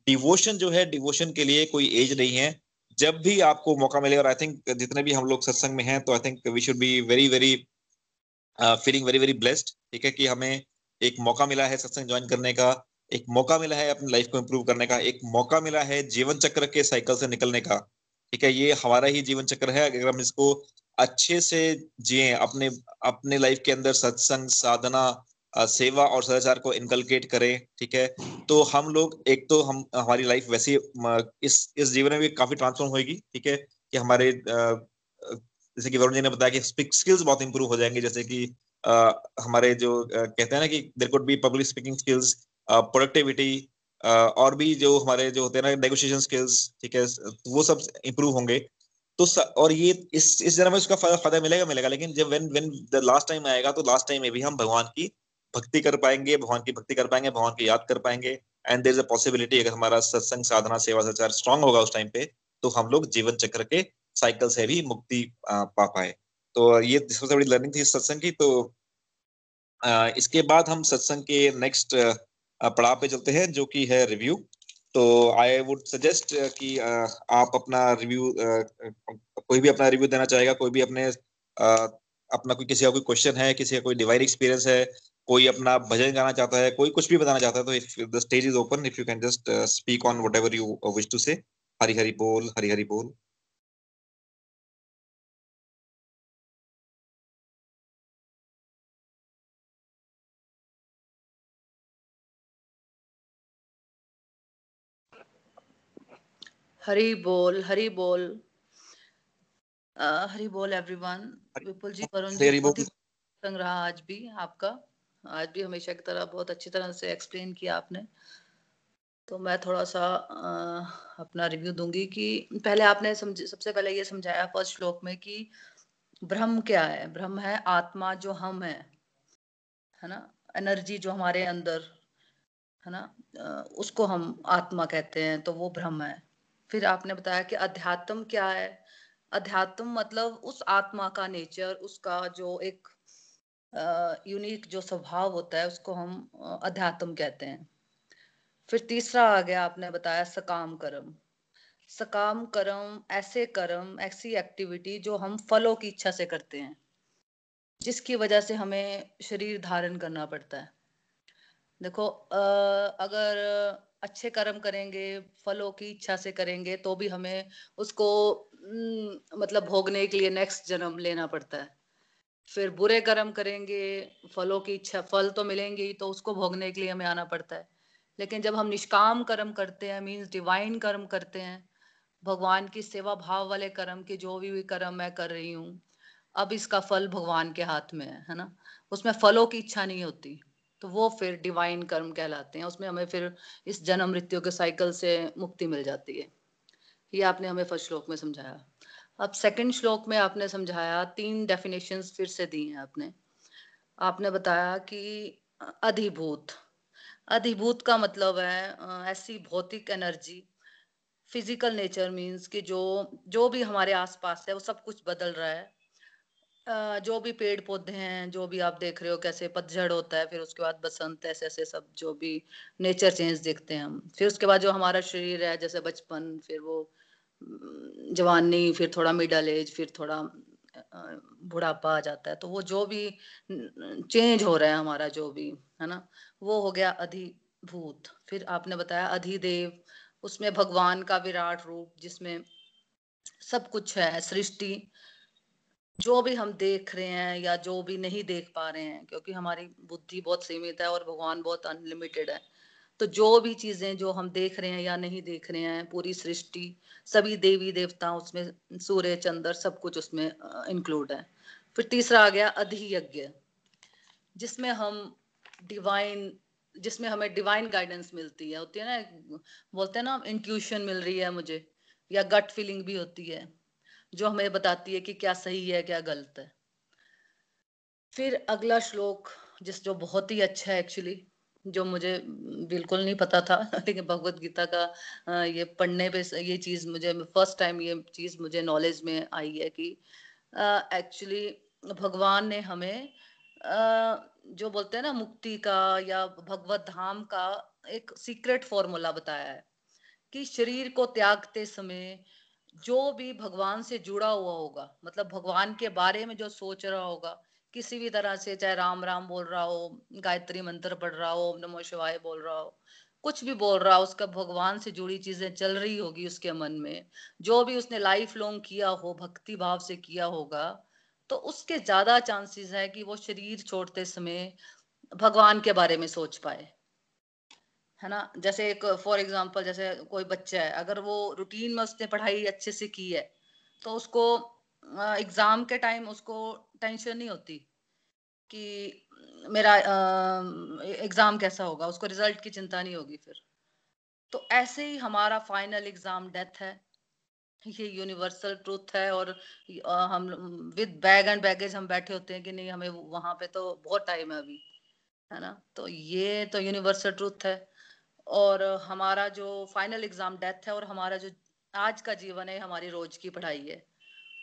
डिवोशन जो है डिवोशन के लिए कोई एज नहीं है। जब भी आपको मौका मिले, और आई थिंक जितने भी हम लोग सत्संग में हैं तो I think we should be very very feeling very very blessed ठीक है, कि हमें एक मौका मिला है सत्संग ज्वाइन करने का, एक मौका मिला है अपनी लाइफ को इम्प्रूव करने का, एक मौका मिला है जीवन चक्र के साइकिल से निकलने का, ठीक है, ये हमारा ही जीवन चक्र है। अगर हम इसको अच्छे से जिए, अपने अपने लाइफ के अंदर सत्संग, साधना सेवा और सदाचार को इनकलकेट करें ठीक है? तो हम लोग एक तो हम हमारी लाइफ वैसे इस इस जीवन में भी काफ़ी ट्रांसफॉर्म होगी ठीक है? कि हमारे जैसे कि वरुण जी ने बताया कि स्किल्स बहुत इंप्रूव हो जाएँगे जैसे कि आ, हमारे जो कहते हैं ना कि there could be public speaking skills productivity और भी जो हमारे जो होते हैं ना नेगोशिएशन स्किल्स ठीक है? वो सब इंप्रूव होंगे। तो स, और ये इस इस जन्म में उसका फ़ायदा मिलेगा मिलेगा लेकिन जब when when the last time आएगा तो लास्ट टाइम में भी हम भगवान की भक्ति कर पाएँगे, भगवान की भक्ति कर पाएँगे, भगवान की याद कर पाएँगे। And there is a possibility अगर हमारा सत्संग, साधना, सेवा, सचार स्ट्रांग होगा उस टाइम पे तो हम लोग जीवन चक्र के साइकिल से भी मुक्ति पा पाए। तो ये सबसे बड़ी लर्निंग थी सत्संग की। तो इसके बाद हम सत्संग के नेक्स्ट पड़ाव पे चलते हैं, जो कि है रिव्यू तो आई वुड सजेस्ट कि आप अपना रिव्यू कोई भी अपना रिव्यू देना चाहेगा, कोई भी अपने अपना कोई, किसी का कोई क्वेश्चन है, किसी का कोई डिवाइन एक्सपीरियंस है कोई अपना भजन गाना चाहता है कोई कुछ भी बताना चाहता है तो if the stage is open if you can just speak on whatever you wish to say Hari Hari बोल हरी हरी बोल हरी बोल हरी बोल हरी बोल एवरीवन विपुल जी वरुण जी संग्रह आज भी आपका। आज भी हमेशा की तरह बहुत अच्छी तरह से एक्सप्लेन किया आपने। तो मैं थोड़ा सा आ, अपना रिव्यू दूँगी कि पहले आपने समझ सबसे पहले ये समझाया फ़र्स्ट श्लोक में कि ब्रह्म क्या है? ब्रह्म है आत्मा जो हम है है ना? एनर्जी जो हमारे अंदर है ना? उसको हम आत्मा कहते हैं तो वो ब्रह्म है। फिर आपने बताया कि अध्यात्म क्या है? अध्यात्म मतलब उस आत्मा का नेचर उसका जो एक यूनिक जो स्वभाव होता है, उसको हम अध्यात्म कहते हैं। फिर तीसरा आ गया, आपने बताया सकाम कर्म। सकाम कर्म ऐसे कर्म, ऐसी एक्टिविटी जो हम फलों की इच्छा से करते हैं, जिसकी वजह से हमें शरीर धारण करना पड़ता है। देखो अगर अच्छे कर्म करेंगे, फलों की इच्छा से करेंगे तो भी हमें उसको मतलब भोगने के लिए नेक्स्ट जन्म लेना पड़ता है। फिर बुरे कर्म करेंगे फलों की इच्छा फल तो मिलेंगे ही तो उसको भोगने के लिए हमें आना पड़ता है। लेकिन जब हम निष्काम कर्म करते हैं मीन्स डिवाइन कर्म करते हैं भगवान की सेवा भाव वाले कर्म के जो भी, कर्म मैं कर रही हूँ अब इसका फल भगवान के हाथ में है है ना? उसमें फलों की इच्छा नहीं होती तो वो फिर डिवाइन कर्म कहलाते हैं। उसमें हमें फिर इस जन्म मृत्यु के साइकिल से मुक्ति मिल जाती है। ये आपने हमें फ़र्स्ट श्लोक में समझाया। अब सेकंड श्लोक में आपने समझाया, तीन डेफिनेशन फिर से दी हैं आपने। आपने बताया कि अधिभूत अधिभूत का मतलब है ऐसी भौतिक एनर्जी फ़िज़िकल नेचर मीन्स कि जो जो भी हमारे आसपास है, वो सब कुछ बदल रहा है। जो भी पेड़ पौधे हैं, जो भी आप देख रहे हो, कैसे पतझड़ होता है, फिर उसके बाद बसंत, ऐसे ऐसे सब जो भी नेचर चेंज देखते हैं हम। फिर उसके बाद जो हमारा शरीर है, जैसे बचपन, फिर वो जवानी, फिर थोड़ा मिडल एज फिर थोड़ा बुढ़ापा आ जाता है। तो वो जो भी चेंज हो रहा है हमारा, जो भी, है ना, वो हो गया अधिभूत। फिर आपने बताया अधिदेव, उसमें भगवान का विराट रूप, जिसमें सब कुछ है, सृष्टि। जो भी हम देख रहे हैं या जो भी नहीं देख पा रहे हैं, क्योंकि हमारी बुद्धि बहुत सीमित है और भगवान बहुत अनलिमिटेड है। तो जो भी चीज़ें जो हम देख रहे हैं या नहीं देख रहे हैं, पूरी सृष्टि, सभी देवी देवता उसमें, सूर्य, चंद्र, सब कुछ उसमें इंक्लूड है। फिर तीसरा आ गया अधियज्ञ, जिसमें हम डिवाइन जिसमें हमें डिवाइन गाइडेंस मिलती है। होती है ना, बोलते हैं ना इंट्यूशन मिल रही है मुझे, या गट फीलिंग भी होती है, जो हमें बताती है कि क्या सही है, क्या गलत है। फिर अगला श्लोक, जिस जो बहुत ही अच्छा है एक्चुअली जो मुझे बिल्कुल नहीं पता था <laughs> लेकिन भगवत गीता का ये पढ़ने पे ये चीज़ मुझे फ़र्स्ट टाइम ये चीज़ मुझे नॉलेज में आई है कि एक्चुअली भगवान ने हमें जो बोलते हैं ना मुक्ति का या भगवत धाम का एक सीक्रेट फॉर्मूला बताया है कि शरीर को त्यागते समय जो भी भगवान से जुड़ा हुआ होगा मतलब भगवान के बारे में जो सोच रहा होगा किसी भी तरह से, चाहे राम राम बोल रहा हो, गायत्री मंत्र पढ़ रहा हो नमो शिवाय बोल रहा हो, कुछ भी बोल रहा हो, उसका भगवान से जुड़ी चीज़ें चल रही होगी उसके मन में। जो भी उसने लाइफ लॉन्ग किया हो, भक्ति भाव से किया होगा तो उसके ज़्यादा चांसेस है कि वो शरीर छोड़ते समय भगवान के बारे में सोच पाए। है ना? जैसे एक फॉर एग्ज़ाम्पल जैसे कोई बच्चा है, अगर वो रूटीन में उसने पढ़ाई अच्छे से की है तो उसको एग्ज़ाम के टाइम उसको टेंशन नहीं होती कि मेरा एग्ज़ाम कैसा होगा, उसको रिज़ल्ट की चिंता नहीं होगी फिर। तो ऐसे ही हमारा फाइनल एग्ज़ाम डेथ है। ये यूनिवर्सल ट्रूथ है और हम विद बैग एंड बैगेज हम बैठे होते हैं कि नहीं, हमें वहाँ पे तो बहुत टाइम है अभी, है ना? तो ये तो यूनिवर्सल ट्रूथ है। और हमारा जो फाइनल एग्ज़ाम डेथ है और हमारा जो आज का जीवन है, हमारी रोज की पढ़ाई है।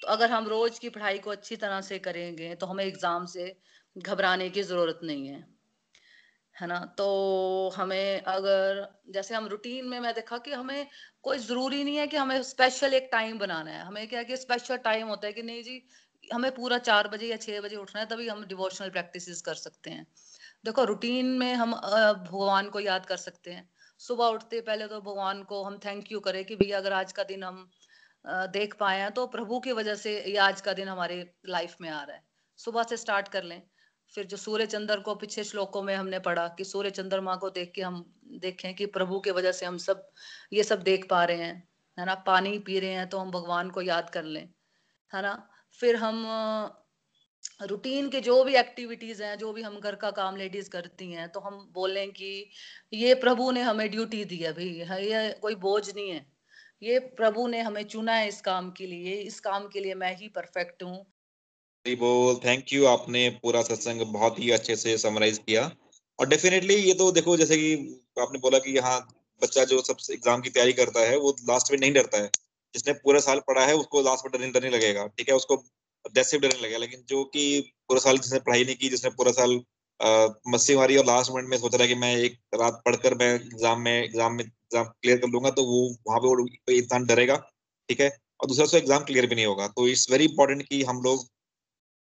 तो अगर हम रोज की पढ़ाई को अच्छी तरह से करेंगे तो हमें एग्ज़ाम से घबराने की ज़रूरत नहीं है है ना? तो हमें अगर, जैसे हम रूटीन में मैं देखा कि हमें कोई ज़रूरी नहीं है कि हमें स्पेशल एक टाइम बनाना है। हमें क्या कि स्पेशल टाइम होता है कि नहीं जी, हमें पूरा चार बजे या छह बजे उठना है, तभी हम डिवोशनल प्रैक्टिस कर सकते हैं। देखो रूटीन में हम भगवान को याद कर सकते हैं। सुबह उठते पहले तो भगवान को हम थैंक यू करें कि भैया, अगर आज का दिन हम देख पाए हैं तो प्रभु की वजह से ये आज का दिन हमारे लाइफ में आ रहा है। सुबह से स्टार्ट कर लें। फिर जो सूर्य चंद्र को पिछले श्लोकों में हमने पढ़ा कि सूर्य चंद्रमा को देख के हम देखें कि प्रभु के वजह से हम सब, ये सब देख पा रहे हैं। है ना? पानी पी रहे हैं तो हम भगवान को याद कर लें। है ना? फिर हम रूटीन के जो भी एक्टिविटीज़ हैं, जो भी हम घर का काम लेडीज़ करती हैं तो हम बोलें कि ये प्रभु ने हमें ड्यूटी दी है भाई। ये कोई बोझ नहीं है। ये प्रभु ने हमें चुना है इस काम के लिए, इस काम के लिए मैं ही परफेक्ट हूँ। बोल थैंक यू आपने पूरा सत्संग बहुत ही अच्छे से समराइज किया। और डेफिनेटली ये तो देखो, जैसे कि आपने बोला कि यहाँ बच्चा जो सब एग्ज़ाम की तैयारी करता है, वो लास्ट में नहीं डरता है। जिसने पूरा साल पढ़ा है, उसको लास्ट में डरने डरने लगेगा, ठीक है? उसको डेथ डरने लगेगा। लेकिन जो कि पूरा साल जिसने पढ़ाई नहीं की, जिसने पूरा साल मस्ती मारी और लास्ट मिनट में सोच रहा है कि मैं एक रात पढ़कर मैं एग्ज़ाम में एग्ज़ाम में एग्ज़ाम क्लियर कर लूँगा तो वो वहाँ पे इंसान डरेगा, ठीक है? और दूसरा, उसको एग्ज़ाम क्लियर भी नहीं होगा। तो इट्स वेरी इंपॉर्टेंट कि हम लोग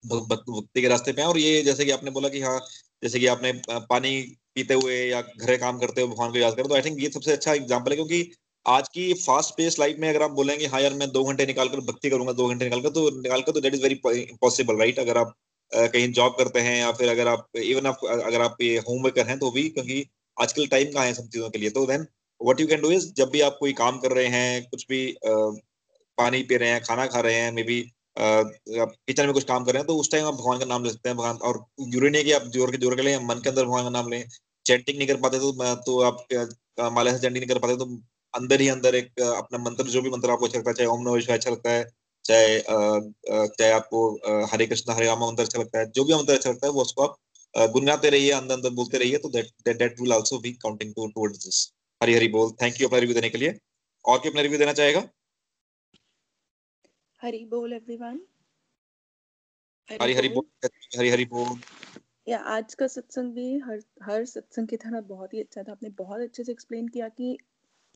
भक्ति के रास्ते पे हैं और ये जैसे कि आपने बोला कि हाँ जैसे कि आपने पानी पीते हुए या घरे काम करते हुए भगवान को याद करें तो आई थिंक ये सबसे अच्छा एग्ज़ाम्पल है। क्योंकि आज की फास्ट पेस लाइफ में अगर आप बोलेंगे हाँ यार, मैं दो घंटे निकालकर भक्ति करूँगा, दो घंटे निकालकर तो निकालकर तो that is very impossible right अगर आप कहीं जॉब करते हैं या फिर अगर आप इवन आप अगर आप ये होमवर्कर हैं तो भी, क्योंकि आजकल टाइम कहाँ है सब चीज़ों के लिए? तो then what you can do is जब भी आप कोई काम कर रहे हैं, कुछ भी पानी पी रहे हैं, खाना खा रहे हैं मे बी किचन में कुछ काम कर रहे हैं तो उस टाइम आप भगवान का नाम ले सकते हैं, भगवान, और ज़रूरी नहीं कि आप ज़ोर के ज़ोर के लिए मन के अंदर भगवान का नाम लें। चैंटिंग नहीं कर पाते तो तो आप माला से चैंटिंग नहीं कर पाते तो अंदर ही अंदर एक अपना मंत्र, जो भी मंत्र आपको अच्छा लगता है, चाहे ओम नमः शिवाय अच्छा लगता है, चाहे चाहे आपको हरे कृष्ण, हरे रामा मंत्र अच्छा लगता है, जो भी मंत्र अच्छा लगता है, वो उसको आप गुनगुनाते रहिए अंदर अंदर बोलते रहिए तो that that will also be counting towards this Hari Hari बोल। थैंक यू अपना रिव्यू देने के लिए। और क्या अपना रिव्यू देना चाहेगा? हरी बोल एवरीवन हरी हरी बोल हरी हरी बोल। या आज का सत्संग भी हर हर सत्संग की तरह बहुत ही अच्छा था। आपने बहुत अच्छे से एक्सप्लेन किया कि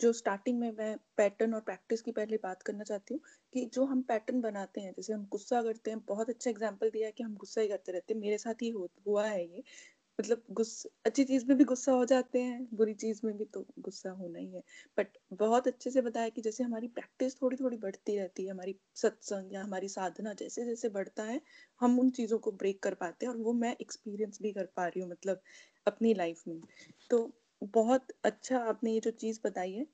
जो स्टार्टिंग में मैं पैटर्न और प्रैक्टिस की पहले बात करना चाहती हूँ कि जो हम पैटर्न बनाते हैं जैसे हम गुस्सा करते हैं बहुत अच्छा एग्ज़ाम्पल दिया है कि हम गुस्सा ही करते रहते हैं। मेरे साथ ही हुआ है ये। मतलब गुस्सा, अच्छी चीज़ में भी गुस्सा हो जाते हैं, बुरी चीज़ में भी तो गुस्सा होना ही है। बट बहुत अच्छे से बताया कि जैसे हमारी प्रैक्टिस थोड़ी थोड़ी बढ़ती रहती है, हमारी सत्संग या हमारी साधना जैसे जैसे बढ़ता है, हम उन चीज़ों को ब्रेक कर पाते हैं और वो मैं एक्सपीरियंस भी कर पा रही हूँ मतलब अपनी लाइफ में। तो बहुत अच्छा आपने ये जो चीज़ बताई है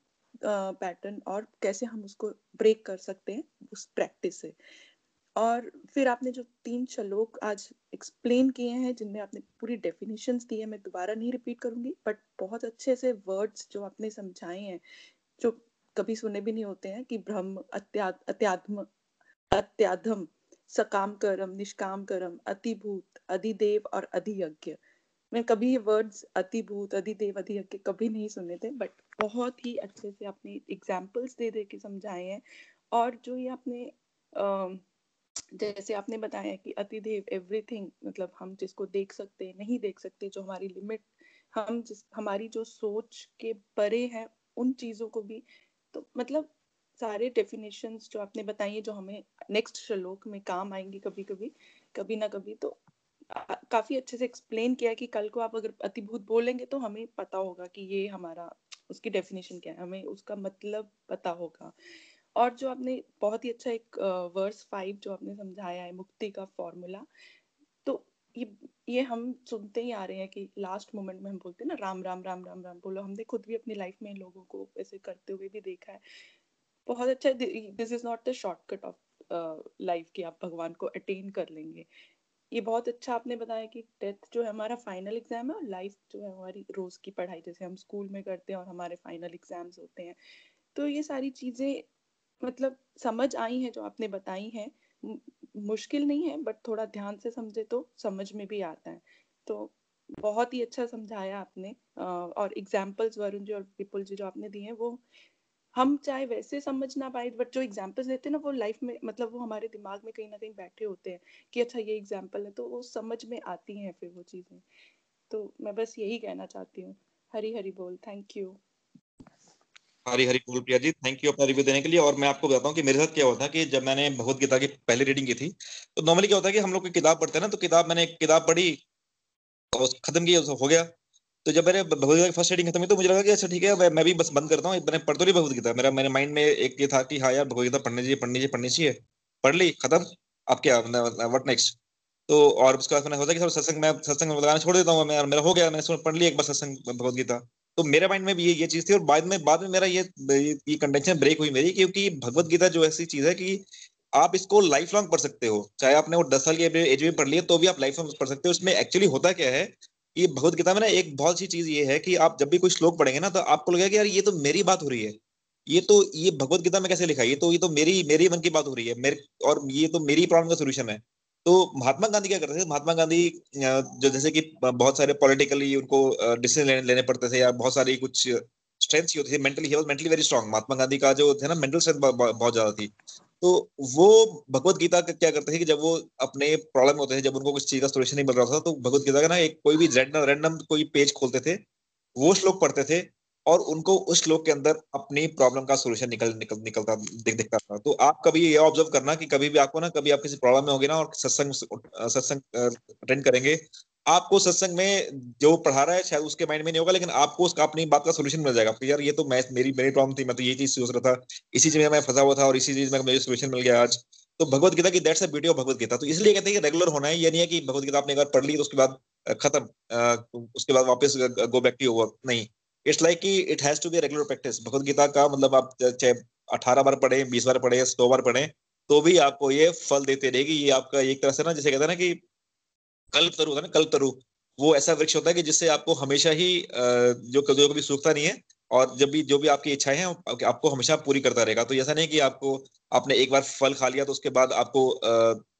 पैटर्न और कैसे हम उसको ब्रेक कर सकते हैं उस प्रैक्टिस से। और फिर आपने जो तीन श्लोक आज एक्सप्लेन किए हैं, जिनमें आपने पूरी डेफिनेशन दी है, मैं दोबारा नहीं रिपीट करूँगी बट बहुत अच्छे से वर्ड्स जो आपने समझाए हैं, जो कभी सुने भी नहीं होते हैं कि ब्रह्म अत्यात्म, अत्याधम, सकाम करम, निष्काम करम, अतिभूत, अधिदेव और अधियज्ञ। मैं कभी ये वर्ड्स अतिभूत, अधिदेव, अधियज्ञ कभी नहीं सुने थे बट बहुत ही अच्छे से आपने एग्जाम्पल्स दे दे के समझाए हैं। और जो ये आपने जैसे आपने बताया कि अतिदेव एवरीथिंग मतलब हम जिसको देख सकते, नहीं देख सकते, जो हमारी लिमिट हम जिस, हमारी जो सोच के परे हैं, उन चीज़ों को भी तो मतलब सारे डेफिनेशंस जो आपने बताई जो हमें नेक्स्ट श्लोक में काम आएँगे कभी कभी कभी ना कभी तो काफ़ी अच्छे से एक्सप्लेन किया कि कल को आप अगर अतिभूत बोलेंगे तो हमें पता होगा कि ये हमारा, उसकी डेफिनेशन क्या है, हमें उसका मतलब पता होगा। और जो आपने बहुत ही अच्छा एक वर्स फाइव जो आपने समझाया है, मुक्ति का फॉर्मूला तो ये ये हम सुनते ही आ रहे हैं कि लास्ट मोमेंट में हम बोलते हैं ना, राम राम राम राम राम, बोलो। हमने खुद भी अपनी लाइफ में लोगों को ऐसे करते हुए भी देखा है। बहुत अच्छा this is not the shortcut of life कि आप भगवान को अटेन कर लेंगे। ये बहुत अच्छा आपने बताया कि डेथ जो है हमारा फाइनल एग्ज़ाम है और लाइफ जो है हमारी रोज की पढ़ाई, जैसे हम स्कूल में करते हैं और हमारे फाइनल एग्ज़ाम्स होते हैं। तो ये सारी चीज़ें मतलब समझ आई है, जो आपने बताई है मुश्किल नहीं है बट थोड़ा ध्यान से समझे तो समझ में भी आता है। तो बहुत ही अच्छा समझाया आपने और एग्जाम्पल्स वरुण जी और विपुल जी जो आपने दिए हैं, वो हम चाहे वैसे समझ ना पाए बट जो एग्जाम्पल्स देते हैं ना, वो लाइफ में मतलब वो हमारे दिमाग में कहीं ना कहीं बैठे होते हैं, कि अच्छा ये एग्ज़ाम्पल है तो वो समझ में आती हैं फिर वो चीज़ें। तो मैं बस यही कहना चाहती हूँ। हरी हरी बोल। थैंक यू हरी हरी बोल प्रिया जी थैंक यू अपना रिव्यू देने के लिए। और मैं आपको बताता हूँ कि मेरे साथ क्या हुआ था कि जब मैंने भगवत गीता की पहली रीडिंग की थी तो नॉर्मली क्या होता है कि हम लोग की किताब पढ़ते हैं ना तो किताब मैंने किताब पढ़ी और खत्म की हो गया। तो जब मैंने भगवदगीता की फ़र्स्ट रीडिंग खत्म हुई तो मुझे लगा कि अच्छा ठीक है, मैं भी बस बंद करता हूँ। मैंने पढ़ तो नहीं भगवदगीता मेरा, मेरे माइंड में एक ये था कि हाँ यार भगवदगीता पढ़नी चाहिए पढ़नी चाहिए पढ़नी चाहिए। पढ़ ली, खत्म। अब क्या वट नेक्स्ट तो और उसके बाद मैंने सोचा कि सत्संग मैं, सत्संग में लगाना छोड़ देता हूँ। मेरा हो गया, मैंने पढ़ लिया एक बार सत्संग भगवदगीता तो मेरे माइंड में भी ये ये चीज़ थी और बाद में बाद में मेरा ये ये कंटेंशन ब्रेक हुई मेरी क्योंकि भगवत गीता जो ऐसी चीज़ है कि आप इसको लाइफ लॉन्ग पढ़ सकते हो। चाहे आपने वो दस साल की एज में पढ़ लिया तो भी आप लाइफ लॉन्ग पढ़ सकते हो। इसमें एक्चुअली होता क्या है ये भगवत गीता में ना एक बहुत सी चीज़ ये है कि आप जब भी कोई श्लोक पढ़ेंगे ना तो आपको लगेगा कि यार ये तो मेरी बात हो रही है। ये तो ये भगवत गीता में कैसे लिखा है? ये तो ये तो मेरी मेरी मन की बात हो रही है। मेरे, और ये तो मेरी प्रॉब्लम का सोल्यूशन है। तो महात्मा गांधी क्या करते थे? महात्मा गांधी जो जैसे कि बहुत सारे पॉलिटिकली उनको डिसीज़न लेने, लेने पड़ते थे या बहुत सारी कुछ स्ट्रेंथ होती थी। मेंटली ही mentally very strong Mahatma Gandhi का जो थे ना मेंटल स्ट्रेंथ बहुत ज़्यादा थी। तो वो भगवत गीता का क्या करते थे कि जब वो अपने प्रॉब्लम होते थे जब उनको कुछ चीज़ का सोल्यूशन नहीं मिल रहा था तो भगवत गीता का ना एक कोई भी रैंडम रैंडम कोई पेज खोलते थे वो श्लोक पढ़ते थे और उनको उस श्लोक के अंदर अपनी प्रॉब्लम का सोल्यूशन निकल निकल, निकलता, दिख, दिखता था तो आप कभी ये ऑब्ज़र्व करना कि कभी भी आपको ना, कभी आप किसी प्रॉब्लम में होगी ना और सत्संग सत्संग अटेंड करेंगे, आपको सत्संग में जो पढ़ा रहा है, शायद उसके माइंड में नहीं होगा, लेकिन आपको उसका अपनी बात का सोल्यूशन मिल जाएगा। यार, ये तो मैं, मेरी मेरी प्रॉब्लम थी, मैं तो ये चीज़ सोच रहा था, इसी चीज़ में मैं फंसा हुआ था और इसी चीज़ में मुझे सोल्यूशन मिल गया आज। तो भगवत गीता की that's a beauty of Bhagavad Gita. तो इसलिए कहते हैं कि रेगुलर होना है, ये नहीं है कि भगवत गीता आपने बार पढ़ ली तो उसके बाद खत्म उसके बाद वापस गो बैक टू वर्क नहीं। इट्स लाइक कि it has to be regular practice Bhagavad Gita का मतलब आप चाहे अठारह बार पढ़े, बीस बार पढ़े, सौ बार पढ़े तो भी आपको ये फल देते रहेगी। ये आपका एक तरह से ना, जैसे कहते हैं ना कि कल्प तरु होता है ना, कल्प तरु वो ऐसा वृक्ष होता है कि जिससे आपको हमेशा ही जो जो कभी सूखता नहीं है, और जब भी, जो भी आपकी इच्छाएँ हैं आपको हमेशा पूरी करता रहेगा। तो ऐसा नहीं कि आपको, आपने एक बार फल खा लिया तो उसके बाद आपको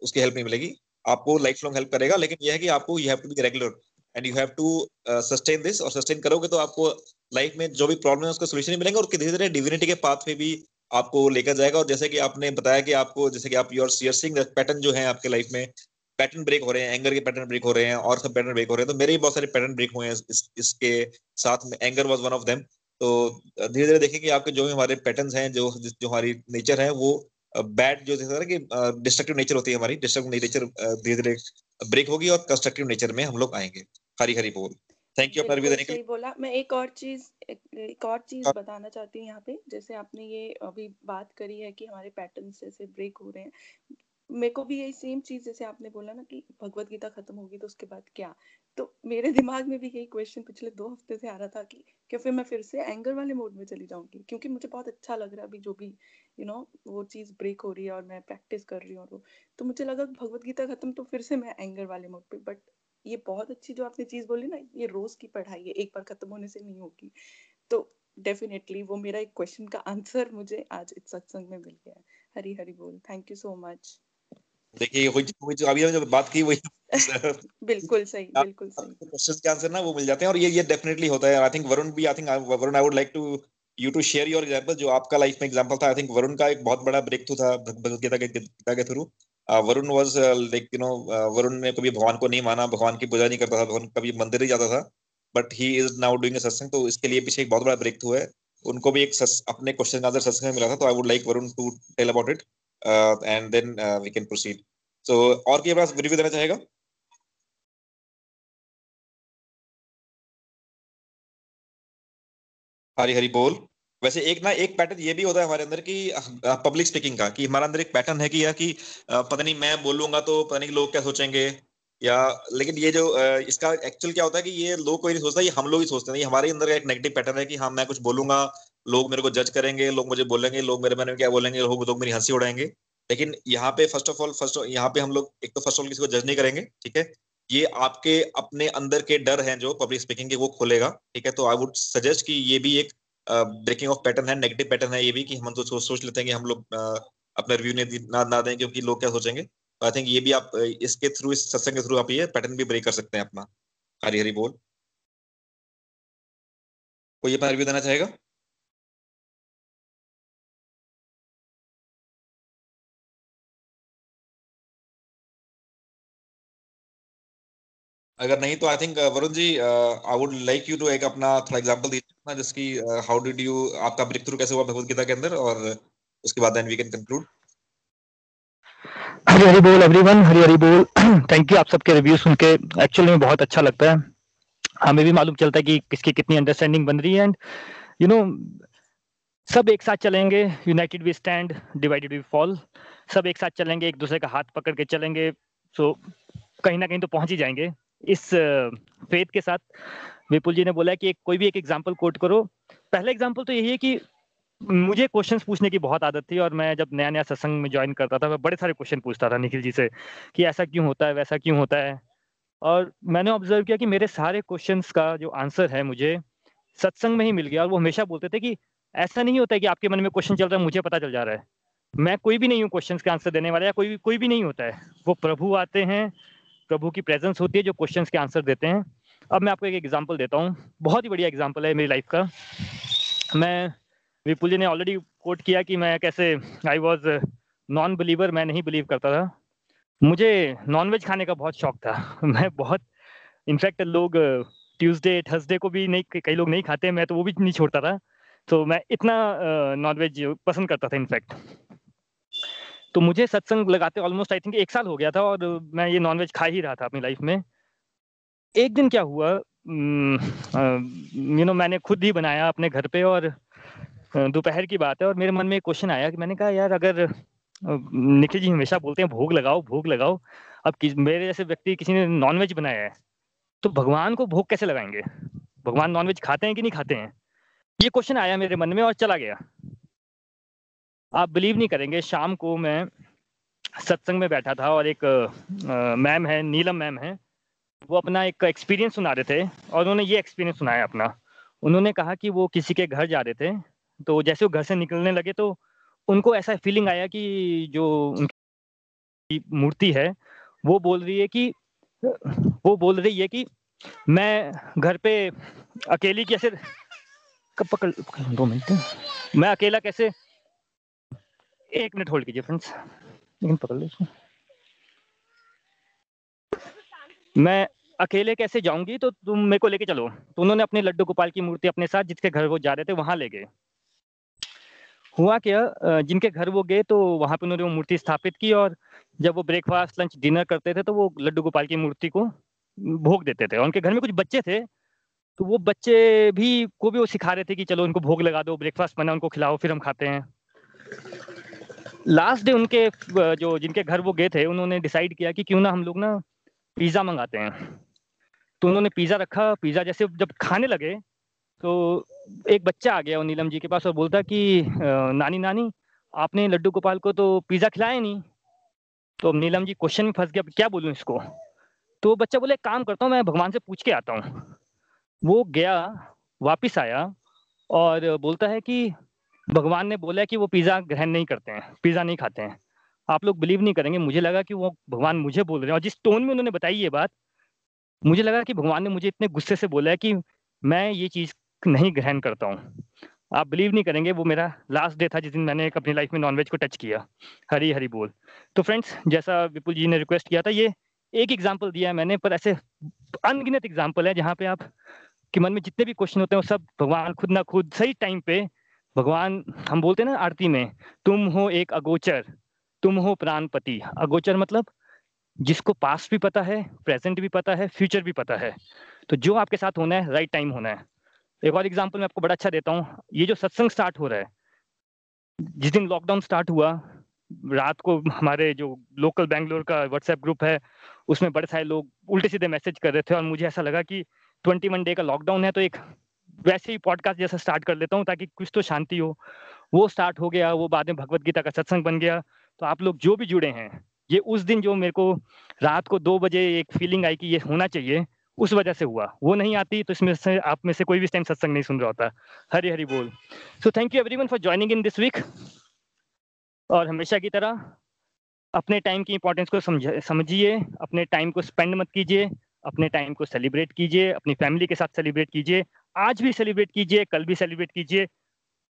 उसकी हेल्प नहीं मिलेगी। आपको लाइफ लॉन्ग हेल्प करेगा, लेकिन यह है कि आपको you have to be regular and you have to sustain this और सस्टेन करोगे तो आपको लाइफ में जो भी प्रॉब्लम है उसका सोल्यूशन मिलेगा और धीरे धीरे डिविनिटी के पाथ में भी आपको लेकर जाएगा और जैसे कि आपने बताया कि आपको जैसे कि आप योर सिंग पैटर्न जो है आपके लाइफ में पैटर्न ब्रेक हो रहे हैं एंगर के पैटर्न ब्रेक हो रहे हैं और सब पैटर्न ब्रेक हो रहे हैं तो मेरे भी बहुत सारे पैटर्न ब्रेक हुए हैं इस, इसके साथ में anger was one of them तो धीरे धीरे देखेंगे आपके जो भी हमारे पैटर्न हैं जो जो हमारी नेचर है वो बैड जो जैसा कि डिस्ट्रक्टिव नेचर होती है हमारी डिस्ट्रक्टिव नेचर धीरे धीरे ब्रेक होगी और कंस्ट्रक्टिव नेचर में हम लोग आएँगे। हरी हरी बोल थैंक यू के बोला। मैं एक और चीज़ एक और चीज़ हाँ। बताना चाहती हूँ यहाँ पे। जैसे आपने ये अभी बात करी है कि हमारे पैटर्न जैसे ब्रेक हो रहे हैं। मेरे को भी यही सेम चीज़ जैसे आपने बोला ना कि भगवत गीता खत्म होगी तो उसके बाद क्या? तो मेरे दिमाग में भी यही क्वेश्चन पिछले दो हफ़्ते से आ रहा था कि क्या फिर मैं फिर से एंगर वाले मोड में चली जाऊँगी। क्योंकि मुझे बहुत अच्छा लग रहा है अभी जो भी यू you नो know, वो चीज़ ब्रेक हो रही है और मैं प्रैक्टिस कर रही हूँ तो मुझे लगा भगवत गीता खत्म तो फिर से मैं एंगर वाले मोड पे बट ये बहुत अच्छी जो आपने चीज़ बोली ना ये रोज की पढ़ाई है एक बार खत्म होने से नहीं होगी। तो डेफिनेटली वो मेरा एक क्वेश्चन का आंसर मुझे आज इस सत्संग में मिल गया हरी हरी बोल। थैंक यू सो मच देखिए वही जो अभी हमने जो बात की वही <laughs> बिल्कुल सही बिल्कुल सही। क्वेश्चंस के आंसर ना वो मिल जाते हैं और ये ये डेफिनेटली होता है। आई थिंक वरुण भी I think Varun I would like to you to share your example जो आपका लाइफ में एग्जांपल था। आई थिंक वरुण का एक बहुत बड़ा ब्रेक थ्रू था भगवत गीता के गीता के through. Varun was like you know Varun ने कभी भगवान को नहीं माना, भगवान की पूजा नहीं करता था, भगवान कभी मंदिर ही जाता था but he is now doing सत्संग तो इसके लिए पीछे एक बहुत बड़ा ब्रेक थ्रू है। उनको भी एक अपने क्वेश्चन का आंसर सत्संग में मिला था तो I would like Varun to tell about it and then we can proceed so और क्या पास रिव्यू देना चाहेगा? हरी हरी बोल। वैसे एक ना, एक पैटर्न ये भी होता है हमारे अंदर कि पब्लिक स्पीकिंग का, कि हमारे अंदर एक पैटर्न है कि या कि पता नहीं मैं बोलूँगा तो पता नहीं लोग क्या सोचेंगे, या, लेकिन ये जो इसका एक्चुअल क्या होता है कि ये लोग कोई नहीं सोचता, ये हम लोग ही सोचते हैं। ये हमारे अंदर एक नेगेटिव पैटर्न है कि हाँ मैं कुछ बोलूँगा, लोग मेरे को जज करेंगे, लोग मुझे बोलेंगे, लोग मेरे मन में क्या बोलेंगे, लोग लोग मेरी हँसी उड़ाएँगे। लेकिन यहाँ पे फ़र्स्ट ऑफ़ ऑल फ़र्स्ट यहाँ पे हम लोग, एक तो फ़र्स्ट ऑफ़ ऑल किसी को जज नहीं करेंगे, ठीक है? ये आपके, अपने अंदर के डर हैं जो पब्लिक स्पीकिंग के, वो खोलेगा, ठीक है? तो आई वुड सजेस्ट कि ये भी एक ब्रेकिंग ऑफ़ पैटर्न है नेगेटिव पैटर्न है ये भी कि हम तो सोच लेते हैं कि हम लोग अपना रिव्यू नहीं ना ना दें क्योंकि लोग क्या सोचेंगे? आई थिंक ये भी आप इसके थ्रू इस सत्संग के थ्रू आप ये पैटर्न भी ब्रेक कर सकते हैं अपना। हरी हरी बोल। कोई अपना रिव्यू देना चाहेगा? अगर नहीं तो I think Varun ji I would like you to एक अपना थोड़ा एग्जांपल दीजिए ना जिसकी हाउ डिड यू आपका ब्रेक थ्रू कैसे हुआ भगवत गीता के अंदर? और उसके बाद then we can conclude Hari Hari बोल एवरीवन हरी हरी बोल। <clears throat> थैंक यू आप सबके रिव्यू सुन के। एक्चुअली में बहुत अच्छा लगता है। हमें भी मालूम चलता है कि किसकी कितनी अंडरस्टैंडिंग बन रही है। एंड यू नो सब एक साथ चलेंगे। United we stand divided we fall सब एक साथ चलेंगे एक दूसरे का हाथ पकड़ के चलेंगे। सो so, कहीं ना कहीं तो पहुँच ही जाएँगे। इस फेथ के साथ विपुल जी ने बोला कि कोई भी एक एग्ज़ाम्पल कोट करो। पहला एग्ज़ाम्पल तो यही है कि मुझे क्वेश्चंस पूछने की बहुत आदत थी और मैं जब नया नया सत्संग में ज्वाइन करता था, मैं बड़े सारे क्वेश्चन पूछता था निखिल जी से कि ऐसा क्यों होता है, वैसा क्यों होता है? और मैंने ऑब्ज़र्व किया कि मेरे सारे क्वेश्चंस का जो आंसर है मुझे सत्संग में ही मिल गया और वो हमेशा बोलते थे कि ऐसा नहीं होता है कि आपके मन में क्वेश्चन चल रहा है, मुझे पता चल जा रहा है। मैं कोई भी नहीं हूँ क्वेश्चन के आंसर देने वाला या कोई भी कोई भी नहीं होता है। वो प्रभु आते हैं प्रभु की प्रेजेंस होती है जो क्वेश्चंस के आंसर देते हैं। अब मैं आपको एक एग्जांपल देता हूँ। बहुत ही बढ़िया एग्जांपल है मेरी लाइफ का। मैं विपुल जी ने ऑलरेडी कोट किया कि मैं कैसे आई वॉज़ नॉन बिलीवर मैं नहीं बिलीव करता था। मुझे नॉनवेज खाने का बहुत शौक था। <laughs> मैं बहुत इनफैक्ट लोग ट्यूसडे थर्सडे को भी नहीं, कई लोग नहीं खाते, मैं तो वो भी नहीं छोड़ता था। तो मैं इतना नॉन वेज पसंद करता था इनफैक्ट तो मुझे सत्संग लगाते ऑलमोस्ट आई थिंक एक साल हो गया था और मैं ये नॉनवेज खा ही रहा था अपनी लाइफ में। एक दिन क्या हुआ यू नो मैंने खुद ही बनाया अपने घर पे और दोपहर की बात है और मेरे मन में एक क्वेश्चन आया कि मैंने कहा यार अगर निखिल जी हमेशा बोलते हैं भोग लगाओ भोग लगाओ। अब कि, मेरे जैसे व्यक्ति किसी ने नॉनवेज बनाया है तो भगवान को भोग कैसे लगाएँगे? भगवान नॉनवेज खाते हैं कि नहीं खाते हैं? ये क्वेश्चन आया मेरे मन में और चला गया। आप बिलीव नहीं करेंगे। शाम को मैं सत्संग में बैठा था और एक मैम है, नीलम मैम है। वो अपना एक एक्सपीरियंस सुना रहे थे और उन्होंने ये एक्सपीरियंस सुनाया अपना। उन्होंने कहा कि वो किसी के घर जा रहे थे तो जैसे वो घर से निकलने लगे तो उनको ऐसा फीलिंग आया कि जो उनकी मूर्ति है, वो बोल रही है कि, वो बोल रही है कि मैं घर पे अकेली कैसे पकड़, दो मिनट। मैं अकेला कैसे एक मिनट होल्ड कीजिए फ्रेंड्स लेकिन पकड़ लो मैं अकेले कैसे जाऊँगी? तो तुम मेरे को लेके चलो। तो उन्होंने अपने लड्डू गोपाल की मूर्ति अपने साथ जिसके घर वो जा रहे थे, वहाँ ले गए। हुआ क्या? जिनके घर वो गए तो वहाँ पे उन्होंने वो मूर्ति स्थापित की और जब वो ब्रेकफास्ट लंच डिनर करते थे तो वो लड्डू गोपाल की मूर्ति को भोग देते थे। उनके घर में कुछ बच्चे थे तो वो बच्चे भी, को भी वो सिखा रहे थे कि चलो उनको भोग लगा दो ब्रेकफास्ट बना, उनको खिलाओ, फिर हम खाते हैं। लास्ट डे उनके जो जिनके घर वो गए थे, उन्होंने डिसाइड किया कि क्यों ना हम लोग ना पिज़्ज़ा मंगाते हैं। तो उन्होंने पिज़्ज़ा रखा पिज़्ज़ा जैसे जब खाने लगे तो एक बच्चा आ गया वो नीलम जी के पास, और बोलता कि नानी नानी, आपने लड्डू गोपाल को तो पिज़्ज़ा खिलाया नहीं। तो नीलम जी क्वेश्चन में फंस गया, क्या बोलूँ इसको? तो बच्चा बोले काम करता हूँ, मैं भगवान से पूछ के आता हूँ। वो गया, वापिस आया, और बोलता है कि भगवान ने बोला कि वो पिज़्ज़ा ग्रहण नहीं करते हैं, पिज़्ज़ा नहीं खाते हैं। आप लोग बिलीव नहीं करेंगे, मुझे लगा कि वो भगवान मुझे बोल रहे हैं। और जिस टोन में उन्होंने बताई ये बात, मुझे लगा कि भगवान ने मुझे इतने गुस्से से बोला है कि मैं ये चीज़ नहीं ग्रहण करता हूँ। आप बिलीव नहीं करेंगे, वो मेरा लास्ट डे था जिस दिन मैंने अपनी लाइफ में नॉनवेज को टच किया। हरी हरी बोल। तो फ्रेंड्स जैसा विपुल जी ने रिक्वेस्ट किया था, ये एक एग्ज़ाम्पल दिया है मैंने, पर ऐसे अनगिनत एग्ज़ाम्पल है जहाँ पे आप, के मन में जितने भी क्वेश्चन होते हैं, वो सब भगवान खुद ना खुद सही टाइम पे भगवान, हम बोलते हैं ना आरती में, तुम हो एक अगोचर, तुम हो प्राणपति। अगोचर मतलब जिसको पास्ट भी पता है, प्रेजेंट भी पता है, फ्यूचर भी पता है। तो जो आपके साथ होना है, राइट टाइम होना है। एक और एग्ज़ाम्पल मैं आपको बड़ा अच्छा देता हूँ। ये जो सत्संग स्टार्ट हो रहा है, जिस दिन लॉकडाउन स्टार्ट हुआ, रात को हमारे जो लोकल बैंगलोर का व्हाट्सएप ग्रुप है, उसमें बड़े सारे लोग उल्टे सीधे मैसेज कर रहे थे और मुझे ऐसा लगा कि ट्वेंटी वन डे का लॉकडाउन है तो एक वैसे ही पॉडकास्ट जैसा स्टार्ट कर लेता हूँ ताकि कुछ तो शांति हो। वो स्टार्ट हो गया, वो बाद में भगवत गीता का सत्संग बन गया। तो आप लोग जो भी जुड़े हैं, ये उस दिन जो मेरे को रात को दो बजे एक फीलिंग आई कि ये होना चाहिए, उस वजह से हुआ। वो नहीं आती तो इसमें से आप में से कोई भी टाइम सत्संग नहीं सुन रहा होता। हरी हरी बोल। So thank you everyone for joining in this week और हमेशा की तरह अपने टाइम की इंपॉर्टेंस को समझिए, अपने टाइम को स्पेंड मत कीजिए, अपने टाइम को सेलिब्रेट कीजिए, अपनी फैमिली के साथ सेलिब्रेट कीजिए आज भी सेलिब्रेट कीजिए, कल भी सेलिब्रेट कीजिए।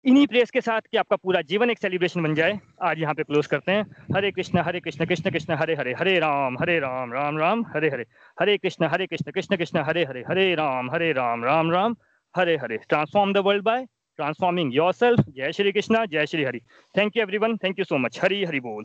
इन्हीं प्रेस के साथ कि आपका पूरा जीवन एक सेलिब्रेशन बन जाए। आज यहाँ पे क्लोज करते हैं। Hare Krishna Hare Krishna Krishna Krishna, Hare Hare Hare Ram Hare Ram Ram Ram, Hare Hare. Hare Krishna Hare Krishna Krishna Krishna, Hare Hare Hare Ram Hare Ram Ram Ram, Hare Hare. Transform the world by transforming yourself जय श्री कृष्ण, जय Shri Hari. Thank you everyone thank you so much Hari Hari बोल।